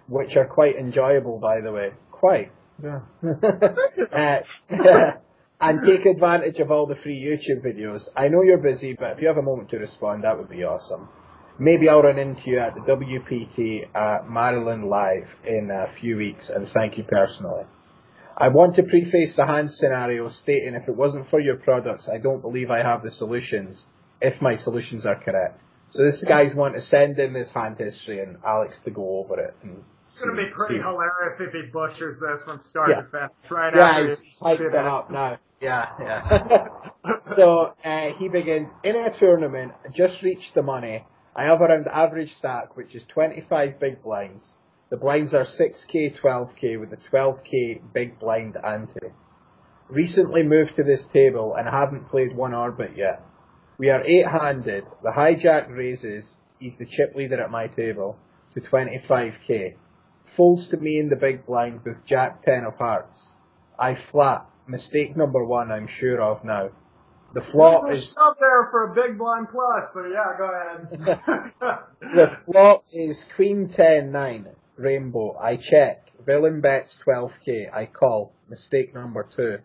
which are quite enjoyable, by the way. Quite. Yeah. uh, and take advantage of all the free YouTube videos. I know you're busy, but if you have a moment to respond, that would be awesome. Maybe I'll run into you at the WPT at Maryland Live in a few weeks, and thank you personally. I want to preface the hand scenario stating if it wasn't for your products, I don't believe I have the solutions, if my solutions are correct. So this guy's want to send in this hand history and Alex to go over it. And it's going to be pretty see. hilarious if he butchers this from start yeah. to finish. Right yeah, after he's hyped that up now. Yeah, yeah. so uh, he begins in a tournament. Just reached the money. I have around the average stack, which is 25 big blinds. The blinds are 6k, 12k with a 12k big blind ante. Recently moved to this table and haven't played one orbit yet. We are eight-handed. The hijack raises. He's the chip leader at my table to 25k. Folds to me in the big blind with Jack 10 of hearts. I flat. Mistake number one I'm sure of now. The flop is up there for a big blind plus, but yeah, go ahead. the flop is Queen ten nine Rainbow. I check. Villain bets 12k. I call. Mistake number two.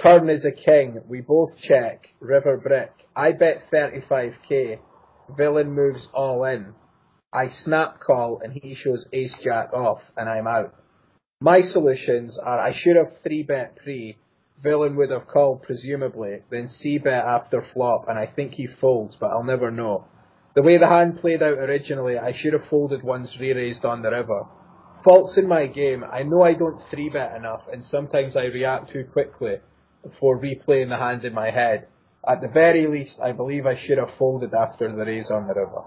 Turn is a king. We both check. River brick. I bet 35k. Villain moves all in. I snap call and he shows ace jack off and I'm out. My solutions are I should have three bet pre, villain would have called presumably, then c bet after flop and I think he folds but I'll never know. The way the hand played out originally, I should have folded once re-raised on the river. Faults in my game, I know I don't three bet enough and sometimes I react too quickly before replaying the hand in my head. At the very least, I believe I should have folded after the raise on the river.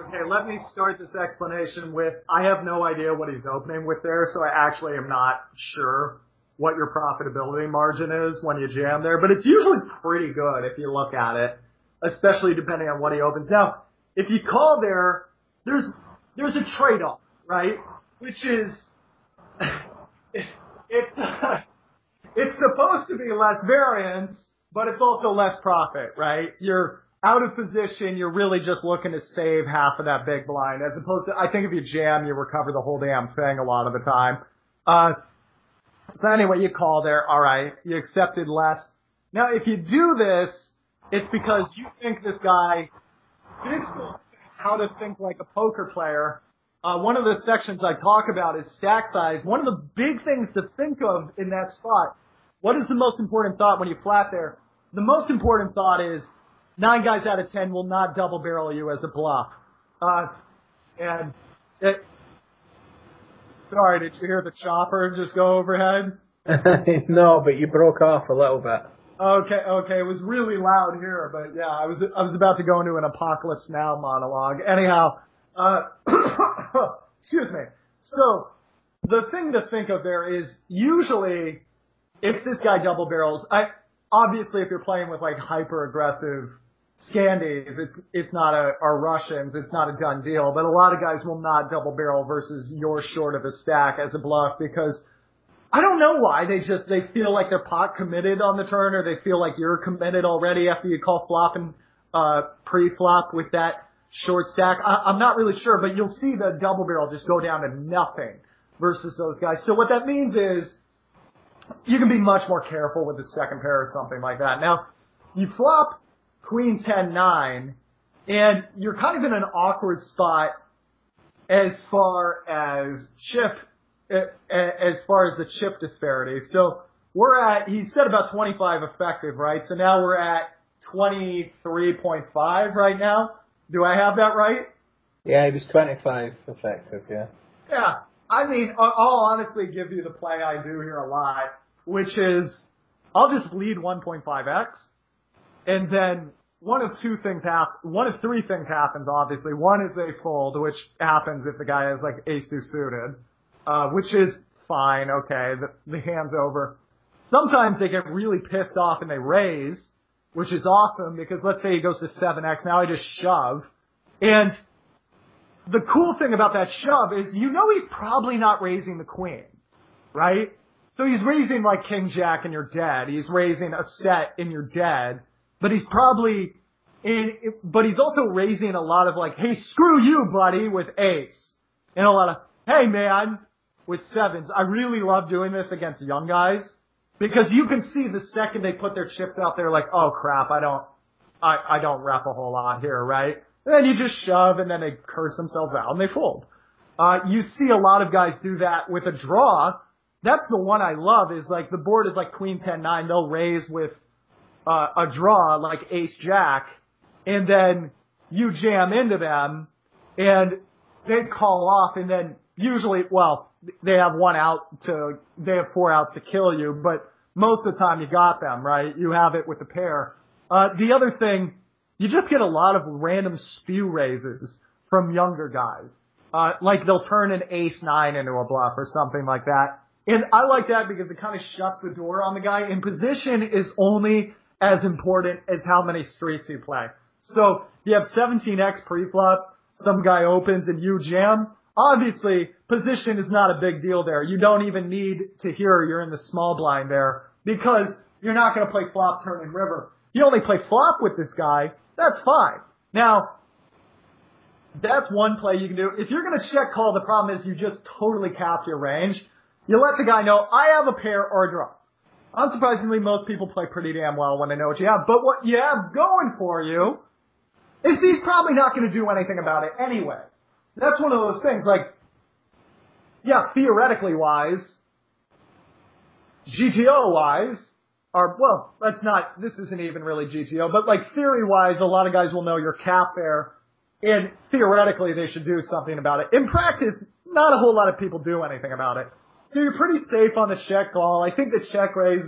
Okay, let me start this explanation with I have no idea what he's opening with there, so I actually am not sure what your profitability margin is when you jam there, but it's usually pretty good if you look at it, especially depending on what he opens. Now, if you call there, there's there's a trade-off, right? Which is it's it's supposed to be less variance, but it's also less profit, right? You're out of position, you're really just looking to save half of that big blind, as opposed to, I think if you jam, you recover the whole damn thing a lot of the time. Uh, so anyway, you call there, alright, you accepted less. Now if you do this, it's because you think this guy, this is how to think like a poker player. Uh, one of the sections I talk about is stack size. One of the big things to think of in that spot, what is the most important thought when you flat there? The most important thought is nine guys out of ten will not double barrel you as a bluff. Uh, and it, sorry, did you hear the chopper just go overhead? no, but you broke off a little bit. Okay, okay, it was really loud here, but yeah, I was I was about to go into an apocalypse now monologue. Anyhow, uh, excuse me. So the thing to think of there is usually if this guy double barrels, I obviously if you're playing with like hyper aggressive Scandies, it's it's not a or Russians, it's not a done deal. But a lot of guys will not double barrel versus you're short of a stack as a bluff because I don't know why they just they feel like they're pot committed on the turn or they feel like you're committed already after you call flop and uh, pre-flop with that short stack. I, I'm not really sure, but you'll see the double barrel just go down to nothing versus those guys. So what that means is you can be much more careful with the second pair or something like that. Now you flop queen 10 9 and you're kind of in an awkward spot as far as chip as far as the chip disparity. So we're at he said about 25 effective, right? So now we're at 23.5 right now. Do I have that right? Yeah, it was 25 effective, yeah. Yeah. I mean, I'll honestly give you the play I do here a lot, which is I'll just lead 1.5x, and then one of two things happen. One of three things happens. Obviously, one is they fold, which happens if the guy is like ace two suited, uh, which is fine. Okay, the, the hand's over. Sometimes they get really pissed off and they raise, which is awesome because let's say he goes to 7x, now I just shove. And the cool thing about that shove is you know he's probably not raising the queen, right? So he's raising like king jack and you're dead. He's raising a set and you're dead. But he's probably in, but he's also raising a lot of like, hey, screw you, buddy, with ace. And a lot of, hey man, with sevens. I really love doing this against young guys because you can see the second they put their chips out there like, oh crap, I don't, I, I don't rep a whole lot here, right? And then you just shove and then they curse themselves out and they fold. Uh, you see a lot of guys do that with a draw. That's the one I love is like the board is like queen 10 9. They'll raise with, uh, a draw like ace jack and then you jam into them and they call off and then usually, well, they have one out to, they have four outs to kill you, but most of the time you got them, right? You have it with the pair. Uh, the other thing, you just get a lot of random spew raises from younger guys. Uh, like they'll turn an ace nine into a bluff or something like that. And I like that because it kind of shuts the door on the guy. And position is only as important as how many streets you play. So you have 17x pre-flop, some guy opens and you jam. Obviously, position is not a big deal there. You don't even need to hear you're in the small blind there because you're not going to play flop, turn, and river. You only play flop with this guy. That's fine. Now, that's one play you can do. If you're going to check call, the problem is you just totally cap your range. You let the guy know, I have a pair or a draw. Unsurprisingly, most people play pretty damn well when they know what you have. But what you have going for you is he's probably not going to do anything about it anyway. That's one of those things, like, yeah, theoretically wise, GTO wise, or, well, that's not, this isn't even really GTO, but like theory wise, a lot of guys will know your cap there, and theoretically they should do something about it. In practice, not a whole lot of people do anything about it. So you're pretty safe on the check call. I think the check raise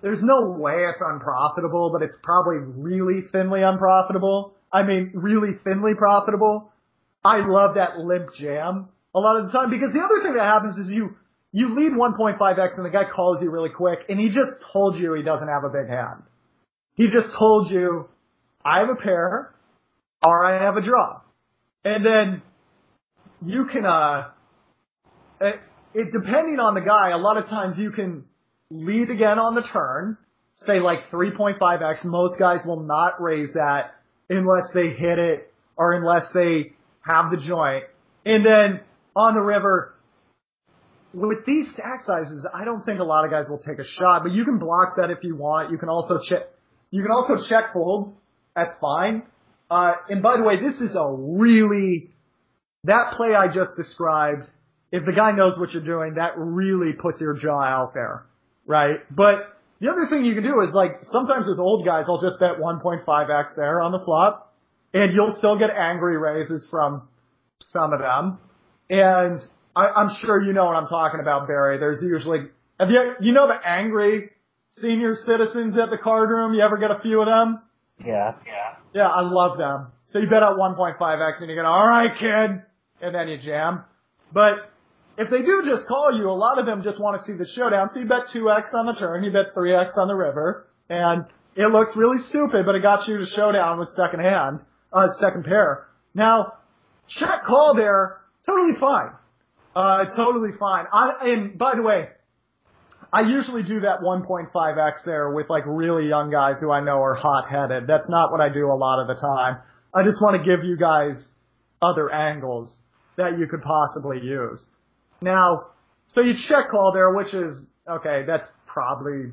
there's no way it's unprofitable, but it's probably really thinly unprofitable. I mean, really thinly profitable. I love that limp jam a lot of the time because the other thing that happens is you, you lead 1.5x and the guy calls you really quick and he just told you he doesn't have a big hand. He just told you, I have a pair or I have a draw. And then you can, uh, it, it depending on the guy, a lot of times you can lead again on the turn, say like 3.5x. Most guys will not raise that unless they hit it or unless they have the joint. And then on the river, with these stack sizes, I don't think a lot of guys will take a shot, but you can block that if you want. You can also check, you can also check fold. That's fine. Uh, and by the way, this is a really, that play I just described, if the guy knows what you're doing, that really puts your jaw out there right? But the other thing you can do is like sometimes with old guys, I'll just bet 1.5x there on the flop, and you'll still get angry raises from some of them. And I, I'm sure you know what I'm talking about, Barry. There's usually have you you know the angry senior citizens at the card room? You ever get a few of them? Yeah. Yeah. Yeah, I love them. So you bet out 1.5x and you go, all right, kid, and then you jam. But if they do just call you, a lot of them just want to see the showdown. So you bet 2x on the turn, you bet 3x on the river, and it looks really stupid, but it got you to showdown with second hand, uh, second pair. Now, check call there, totally fine. Uh, totally fine. I, and by the way, I usually do that 1.5x there with like really young guys who I know are hot headed. That's not what I do a lot of the time. I just want to give you guys other angles that you could possibly use. Now, so you check call there, which is, okay, that's probably,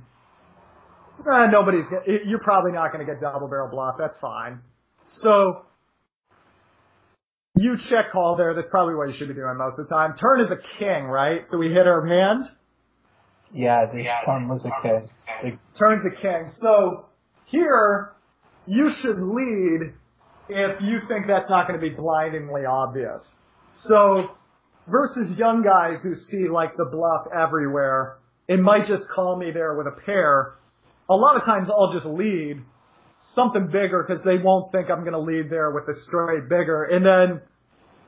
eh, nobody's, you're probably not going to get double barrel bluff. That's fine. So, you check call there. That's probably what you should be doing most of the time. Turn is a king, right? So we hit our hand. Yeah, the turn was a king. The Turn's a king. So here, you should lead if you think that's not going to be blindingly obvious. So versus young guys who see like the bluff everywhere. it might just call me there with a pair. A lot of times I'll just lead something bigger because they won't think I'm going to lead there with a straight bigger. And then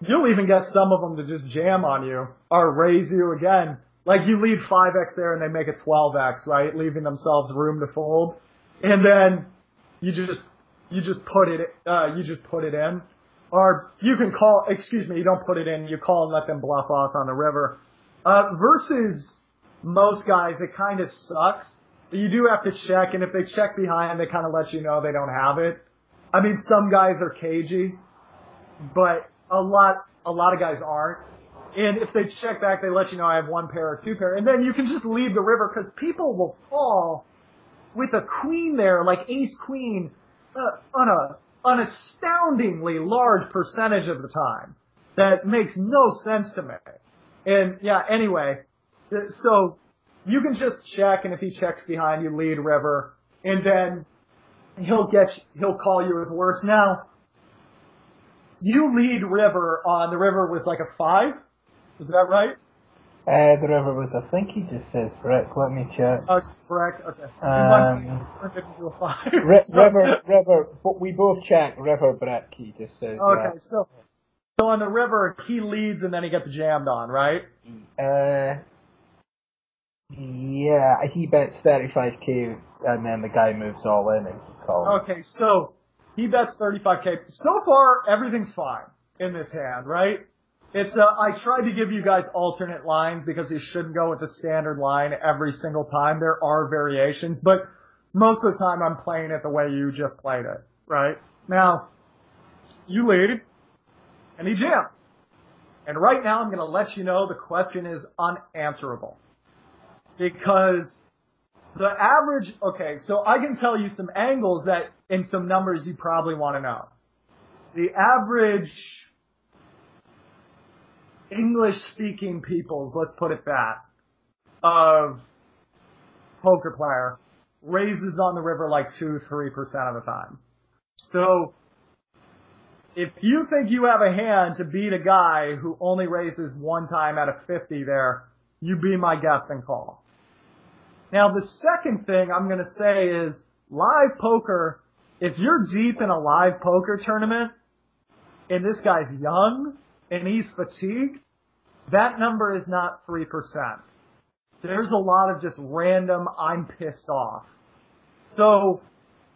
you'll even get some of them to just jam on you or raise you again. Like you lead 5x there and they make it 12x, right? Leaving themselves room to fold. And then you just, you just put it, uh, you just put it in. Or you can call, excuse me, you don't put it in, you call and let them bluff off on the river. Uh, versus most guys, it kind of sucks. You do have to check, and if they check behind, they kind of let you know they don't have it. I mean, some guys are cagey, but a lot, a lot of guys aren't. And if they check back, they let you know I have one pair or two pair, and then you can just leave the river because people will fall with a queen there, like ace queen, uh, on a an astoundingly large percentage of the time. That makes no sense to me. And yeah, anyway, so you can just check, and if he checks behind you, lead river, and then he'll get you, he'll call you with worse. Now, you lead river on the river was like a five. Is that right? Uh, the river was, I think he just says brick. Let me check. Oh, correct. Okay. Um, Turned it into a five. Ri- So- river, river, but we both check river brick. He just says. Okay, so so on the river he leads and then he gets jammed on, right? Uh, yeah, he bets 35k and then the guy moves all in and calls. Okay, so he bets 35k. So far, everything's fine in this hand, right? It's uh, I tried to give you guys alternate lines because you shouldn't go with the standard line every single time. There are variations, but most of the time I'm playing it the way you just played it, right? Now, you lead, and he jammed. And right now I'm going to let you know the question is unanswerable. Because the average, okay, so I can tell you some angles that, in some numbers you probably want to know. The average English speaking peoples, let's put it that, of poker player raises on the river like 2 3% of the time. So, if you think you have a hand to beat a guy who only raises one time out of 50 there, you be my guest and call. Now the second thing I'm gonna say is live poker, if you're deep in a live poker tournament and this guy's young and he's fatigued, that number is not 3%. There's a lot of just random, I'm pissed off. So,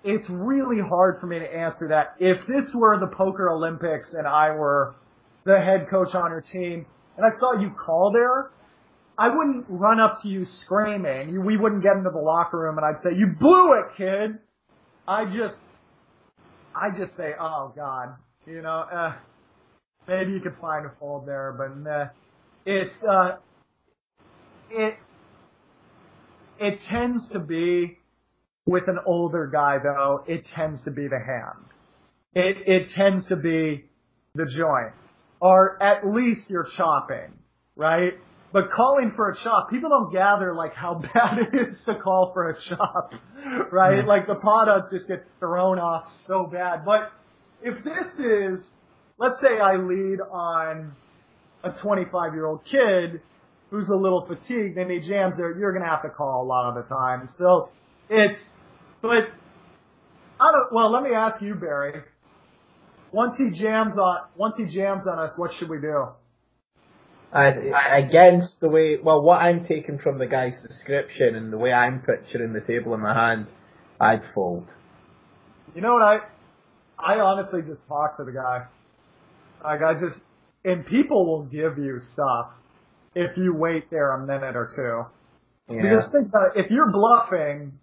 it's really hard for me to answer that. If this were the Poker Olympics and I were the head coach on your team and I saw you call there, I wouldn't run up to you screaming. We wouldn't get into the locker room and I'd say, you blew it, kid. I just, I just say, oh god, you know, uh, maybe you could find a fold there, but nah. It's, uh, it, it tends to be, with an older guy though, it tends to be the hand. It, it tends to be the joint. Or at least you're chopping, right? But calling for a chop, people don't gather like how bad it is to call for a chop, right? Mm-hmm. Like the products just get thrown off so bad. But if this is, let's say I lead on a 25 year old kid who's a little fatigued and he jams there, you're gonna have to call a lot of the time. So it's, but I don't, well, let me ask you, Barry. Once he jams on, once he jams on us, what should we do? I, against the way, well, what I'm taking from the guy's description and the way I'm picturing the table in my hand, I'd fold. You know what I, I honestly just talk to the guy. Like I just, and people will give you stuff if you wait there a minute or two. Yeah. Because think about it, if you're bluffing,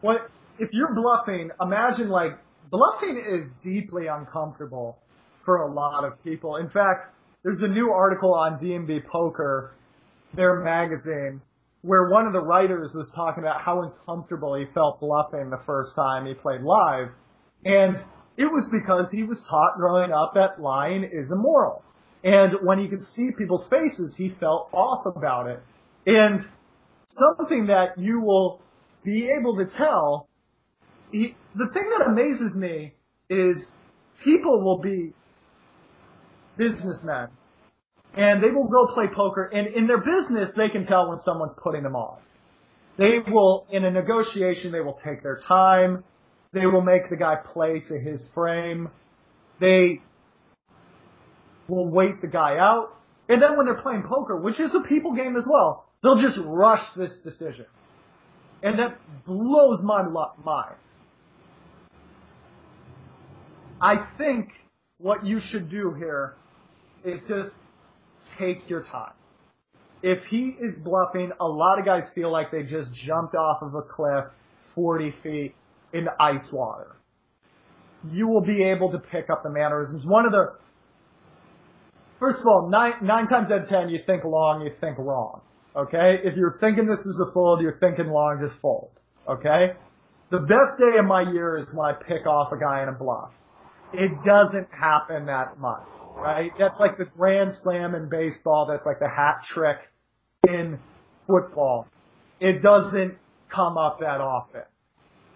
what, if you're bluffing, imagine like, bluffing is deeply uncomfortable for a lot of people. In fact, there's a new article on DMB Poker, their magazine, where one of the writers was talking about how uncomfortable he felt bluffing the first time he played live. And it was because he was taught growing up that lying is immoral. And when he could see people's faces, he felt off about it. And something that you will be able to tell, he, the thing that amazes me is people will be businessmen And they will go play poker and in their business they can tell when someone's putting them off. They will, in a negotiation, they will take their time. They will make the guy play to his frame. They will wait the guy out. And then when they're playing poker, which is a people game as well, they'll just rush this decision. And that blows my mind. I think what you should do here is just take your time. If he is bluffing, a lot of guys feel like they just jumped off of a cliff 40 feet into ice water. You will be able to pick up the mannerisms. One of the, first of all, nine, nine times out of ten, you think long, you think wrong. Okay? If you're thinking this is a fold, you're thinking long, just fold. Okay? The best day of my year is when I pick off a guy in a bluff. It doesn't happen that much, right? That's like the grand slam in baseball. That's like the hat trick in football. It doesn't come up that often.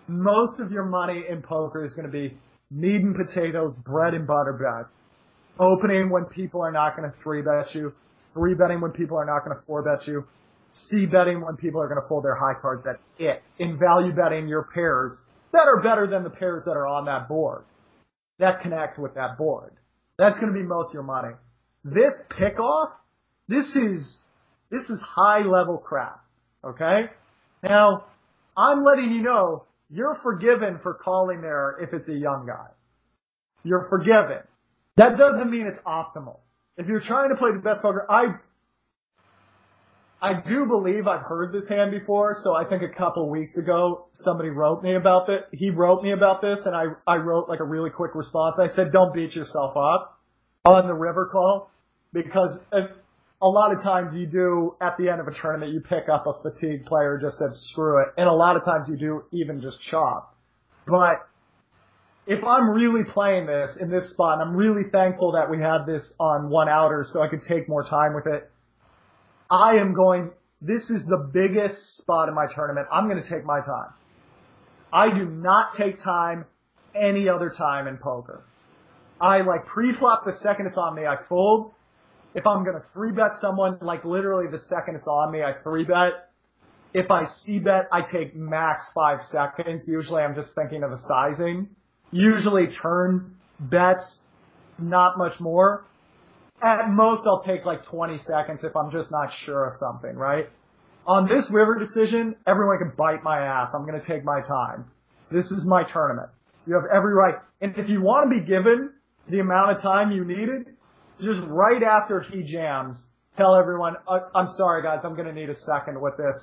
Most of your money in poker is going to be meat and potatoes, bread and butter bets. Opening when people are not going to three bet you, three betting when people are not going to four bet you, C betting when people are going to fold their high cards. That's it. In value betting your pairs that are better than the pairs that are on that board that connect with that board. That's going to be most your money. This pickoff, this is this is high level crap. Okay? Now, I'm letting you know you're forgiven for calling there if it's a young guy. You're forgiven. That doesn't mean it's optimal. If you're trying to play the best poker, I I do believe I've heard this hand before, so I think a couple weeks ago somebody wrote me about it. He wrote me about this and I, I wrote like a really quick response. I said, don't beat yourself up on the river call because uh, a lot of times you do at the end of a tournament, you pick up a fatigued player just said screw it. And a lot of times you do even just chop. But if I'm really playing this in this spot, and I'm really thankful that we had this on one outer so I could take more time with it I am going, this is the biggest spot in my tournament. I'm going to take my time. I do not take time any other time in poker. I like pre-flop the second it's on me, I fold. If I'm gonna three bet someone, like literally the second it's on me, I three bet. If I C bet, I take max five seconds. Usually I'm just thinking of the sizing. Usually turn bets, not much more. At most, I'll take like 20 seconds if I'm just not sure of something, right? On this river decision, everyone can bite my ass. I'm going to take my time. This is my tournament. You have every right. And if you want to be given the amount of time you needed, just right after he jams, tell everyone, uh, I'm sorry guys, I'm going to need a second with this.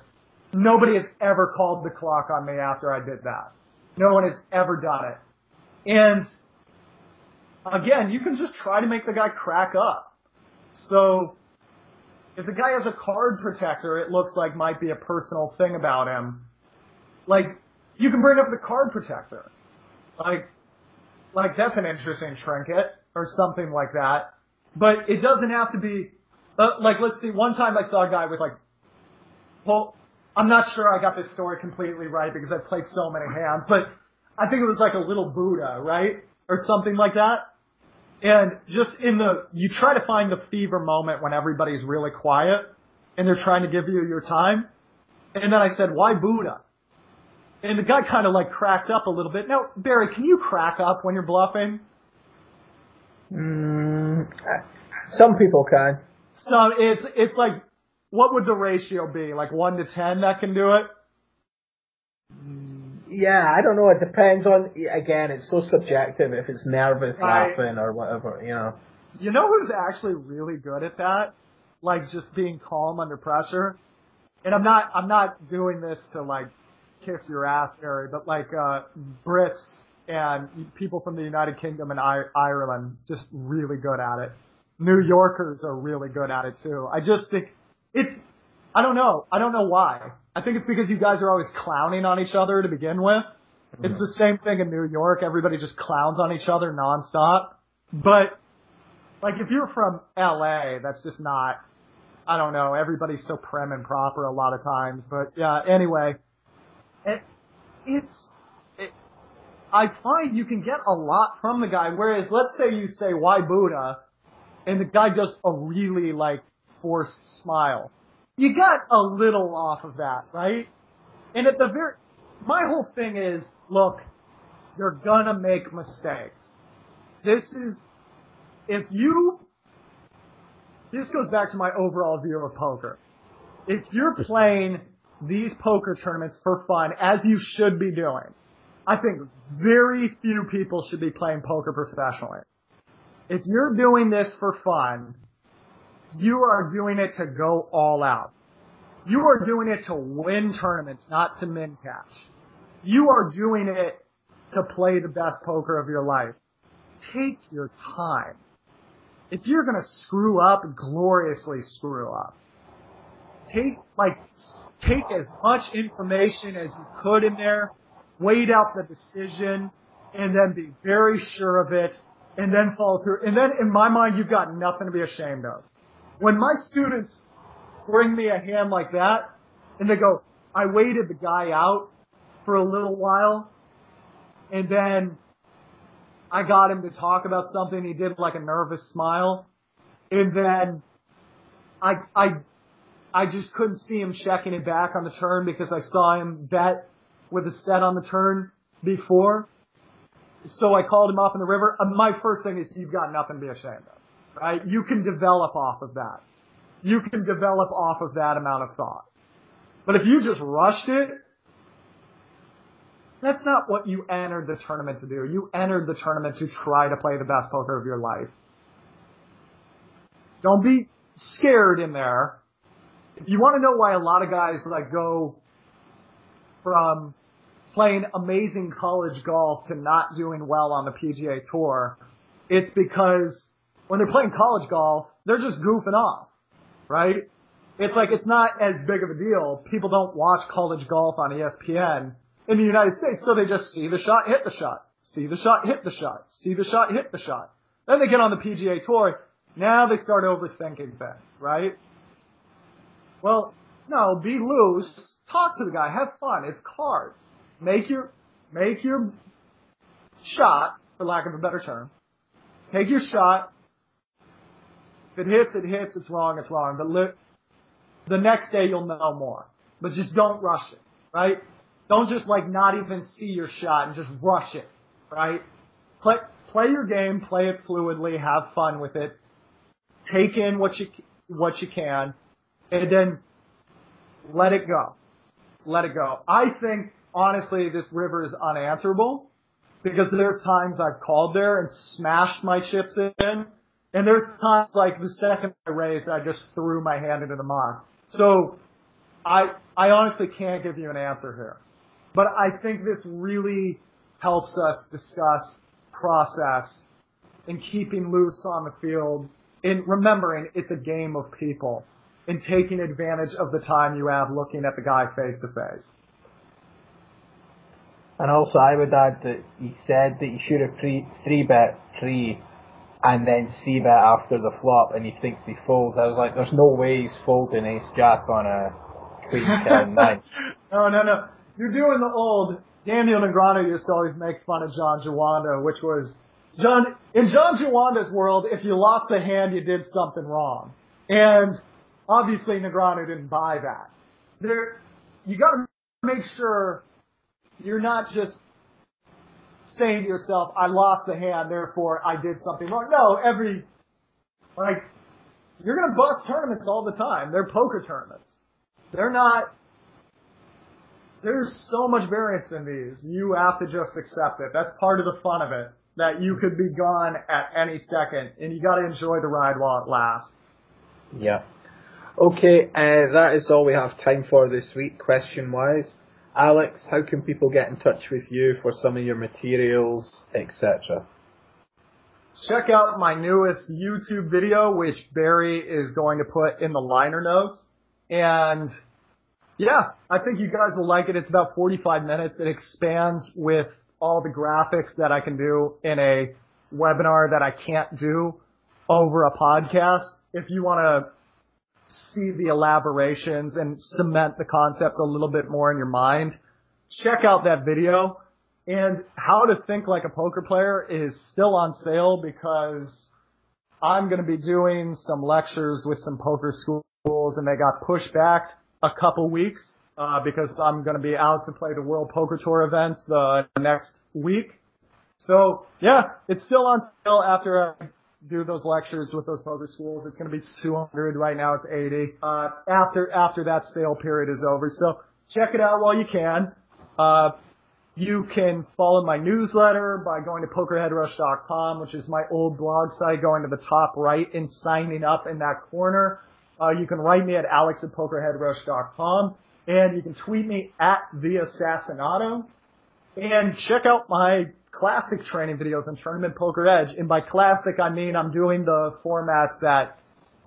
Nobody has ever called the clock on me after I did that. No one has ever done it. And again, you can just try to make the guy crack up. So, if the guy has a card protector, it looks like might be a personal thing about him. Like, you can bring up the card protector. Like, like that's an interesting trinket or something like that. But it doesn't have to be, uh, like let's see, one time I saw a guy with like, well, I'm not sure I got this story completely right because I've played so many hands, but I think it was like a little Buddha, right? Or something like that. And just in the, you try to find the fever moment when everybody's really quiet and they're trying to give you your time. And then I said, why Buddha? And the guy kind of like cracked up a little bit. Now, Barry, can you crack up when you're bluffing? Mm, some people can. So it's, it's like, what would the ratio be? Like one to ten that can do it? Yeah, I don't know. It depends on. Again, it's so subjective. If it's nervous Right. laughing or whatever, you know. You know who's actually really good at that? Like just being calm under pressure. And I'm not, I'm not doing this to like kiss your ass, Barry, but like, uh, Brits and people from the United Kingdom and I- Ireland just really good at it. New Yorkers are really good at it too. I just think it's, I don't know. I don't know why. I think it's because you guys are always clowning on each other to begin with. It's mm-hmm. the same thing in New York. Everybody just clowns on each other nonstop. But like if you're from LA, that's just not, I don't know, everybody's so prim and proper a lot of times. But yeah, anyway, it, it's, it, I find you can get a lot from the guy. Whereas let's say you say, why Buddha? and the guy does a really like forced smile. You got a little off of that, right? And at the very, my whole thing is, look, you're gonna make mistakes. This is, if you, this goes back to my overall view of poker. If you're playing these poker tournaments for fun, as you should be doing, I think very few people should be playing poker professionally. If you're doing this for fun, you are doing it to go all out. You are doing it to win tournaments, not to min cash. You are doing it to play the best poker of your life. Take your time. If you're gonna screw up, gloriously screw up. Take, like, take as much information as you could in there, wait out the decision, and then be very sure of it, and then follow through. And then in my mind, you've got nothing to be ashamed of. When my students bring me a hand like that, and they go, I waited the guy out for a little while, and then I got him to talk about something. He did like a nervous smile, and then I I I just couldn't see him checking it back on the turn because I saw him bet with a set on the turn before. So I called him off in the river. Uh, my first thing is you've got nothing to be ashamed of, right? You can develop off of that. You can develop off of that amount of thought. But if you just rushed it, that's not what you entered the tournament to do. You entered the tournament to try to play the best poker of your life. Don't be scared in there. If you want to know why a lot of guys like go from playing amazing college golf to not doing well on the PGA Tour, it's because when they're playing college golf, they're just goofing off, right? It's like it's not as big of a deal. People don't watch college golf on ESPN in the United States. So they just see the shot, hit the shot, see the shot, hit the shot, see the shot, hit the shot. Then they get on the PGA Tour. Now they start overthinking things, right? Well, no, be loose. Talk to the guy. Have fun. It's cards. Make your, make your shot, for lack of a better term. Take your shot. If it hits, it hits. It's wrong, it's wrong. But li- the next day you'll know more. But just don't rush it, right? Don't just like not even see your shot and just rush it, right? Play, play your game, play it fluidly, have fun with it, take in what you, what you can, and then let it go. Let it go. I think, honestly, this river is unanswerable because there's times I've called there and smashed my chips in, and there's times like the second I raised, I just threw my hand into the muck. So, I, I honestly can't give you an answer here. But I think this really helps us discuss process and keeping loose on the field and remembering it's a game of people and taking advantage of the time you have looking at the guy face to face. And also, I would add that he said that you should have three, three bet three and then C bet after the flop and he thinks he folds. I was like, there's no way he's folding ace jack on a queen ten nine. No, no, no. You're doing the old Daniel Negreanu used to always make fun of John Juanda, which was John in John Juanda's world, if you lost the hand, you did something wrong. And obviously Negreanu didn't buy that. There, you got to make sure you're not just saying to yourself, "I lost the hand, therefore I did something wrong." No, every like you're gonna bust tournaments all the time. They're poker tournaments. They're not there's so much variance in these. You have to just accept it. That's part of the fun of it. That you could be gone at any second, and you got to enjoy the ride while it lasts. Yeah. Okay, uh, that is all we have time for this week, question wise. Alex, how can people get in touch with you for some of your materials, etc.? Check out my newest YouTube video, which Barry is going to put in the liner notes. And yeah, I think you guys will like it. It's about 45 minutes. It expands with all the graphics that I can do in a webinar that I can't do over a podcast. If you want to see the elaborations and cement the concepts a little bit more in your mind, check out that video. And how to think like a poker player is still on sale because I'm going to be doing some lectures with some poker schools, and they got pushed back a couple weeks uh, because I'm going to be out to play the World Poker Tour events the next week. So yeah, it's still on sale after I do those lectures with those poker schools. It's going to be 200 right now. It's 80. Uh, after after that sale period is over, so check it out while you can. Uh, you can follow my newsletter by going to pokerheadrush.com, which is my old blog site, going to the top right and signing up in that corner. Uh, you can write me at alex at pokerheadrush.com and you can tweet me at the assassinato and check out my classic training videos on Tournament Poker Edge. And by classic, I mean I'm doing the formats that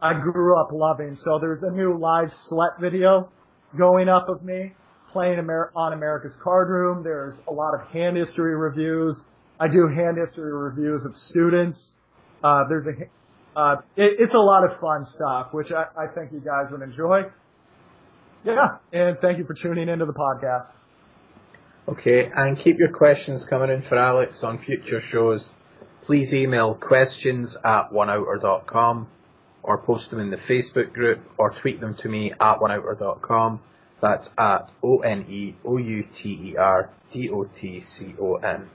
I grew up loving. So there's a new live slut video going up of me playing Amer- on America's Card Room. There's a lot of hand history reviews. I do hand history reviews of students. Uh, there's a, uh, it, it's a lot of fun stuff, which I, I think you guys would enjoy. Yeah, and thank you for tuning into the podcast. Okay, and keep your questions coming in for Alex on future shows. Please email questions at oneouter.com or post them in the Facebook group or tweet them to me at oneouter.com. That's at O-N-E-O-U-T-E-R-D-O-T-C-O-N.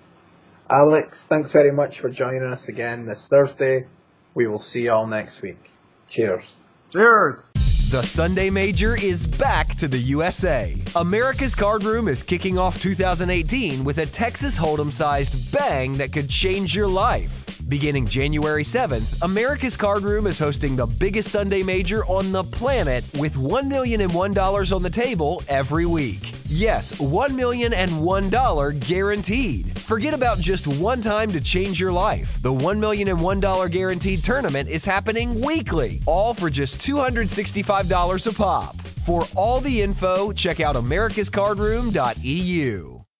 Alex, thanks very much for joining us again this Thursday. We will see you all next week. Cheers. Cheers! The Sunday Major is back to the USA. America's Card Room is kicking off 2018 with a Texas Hold'em sized bang that could change your life. Beginning January 7th, America's Card Room is hosting the biggest Sunday Major on the planet with $1 million and $1 on the table every week. Yes, $1 million and $1 guaranteed. Forget about just one time to change your life. The $1 million and $1 guaranteed tournament is happening weekly, all for just $265 a pop. For all the info, check out americascardroom.eu.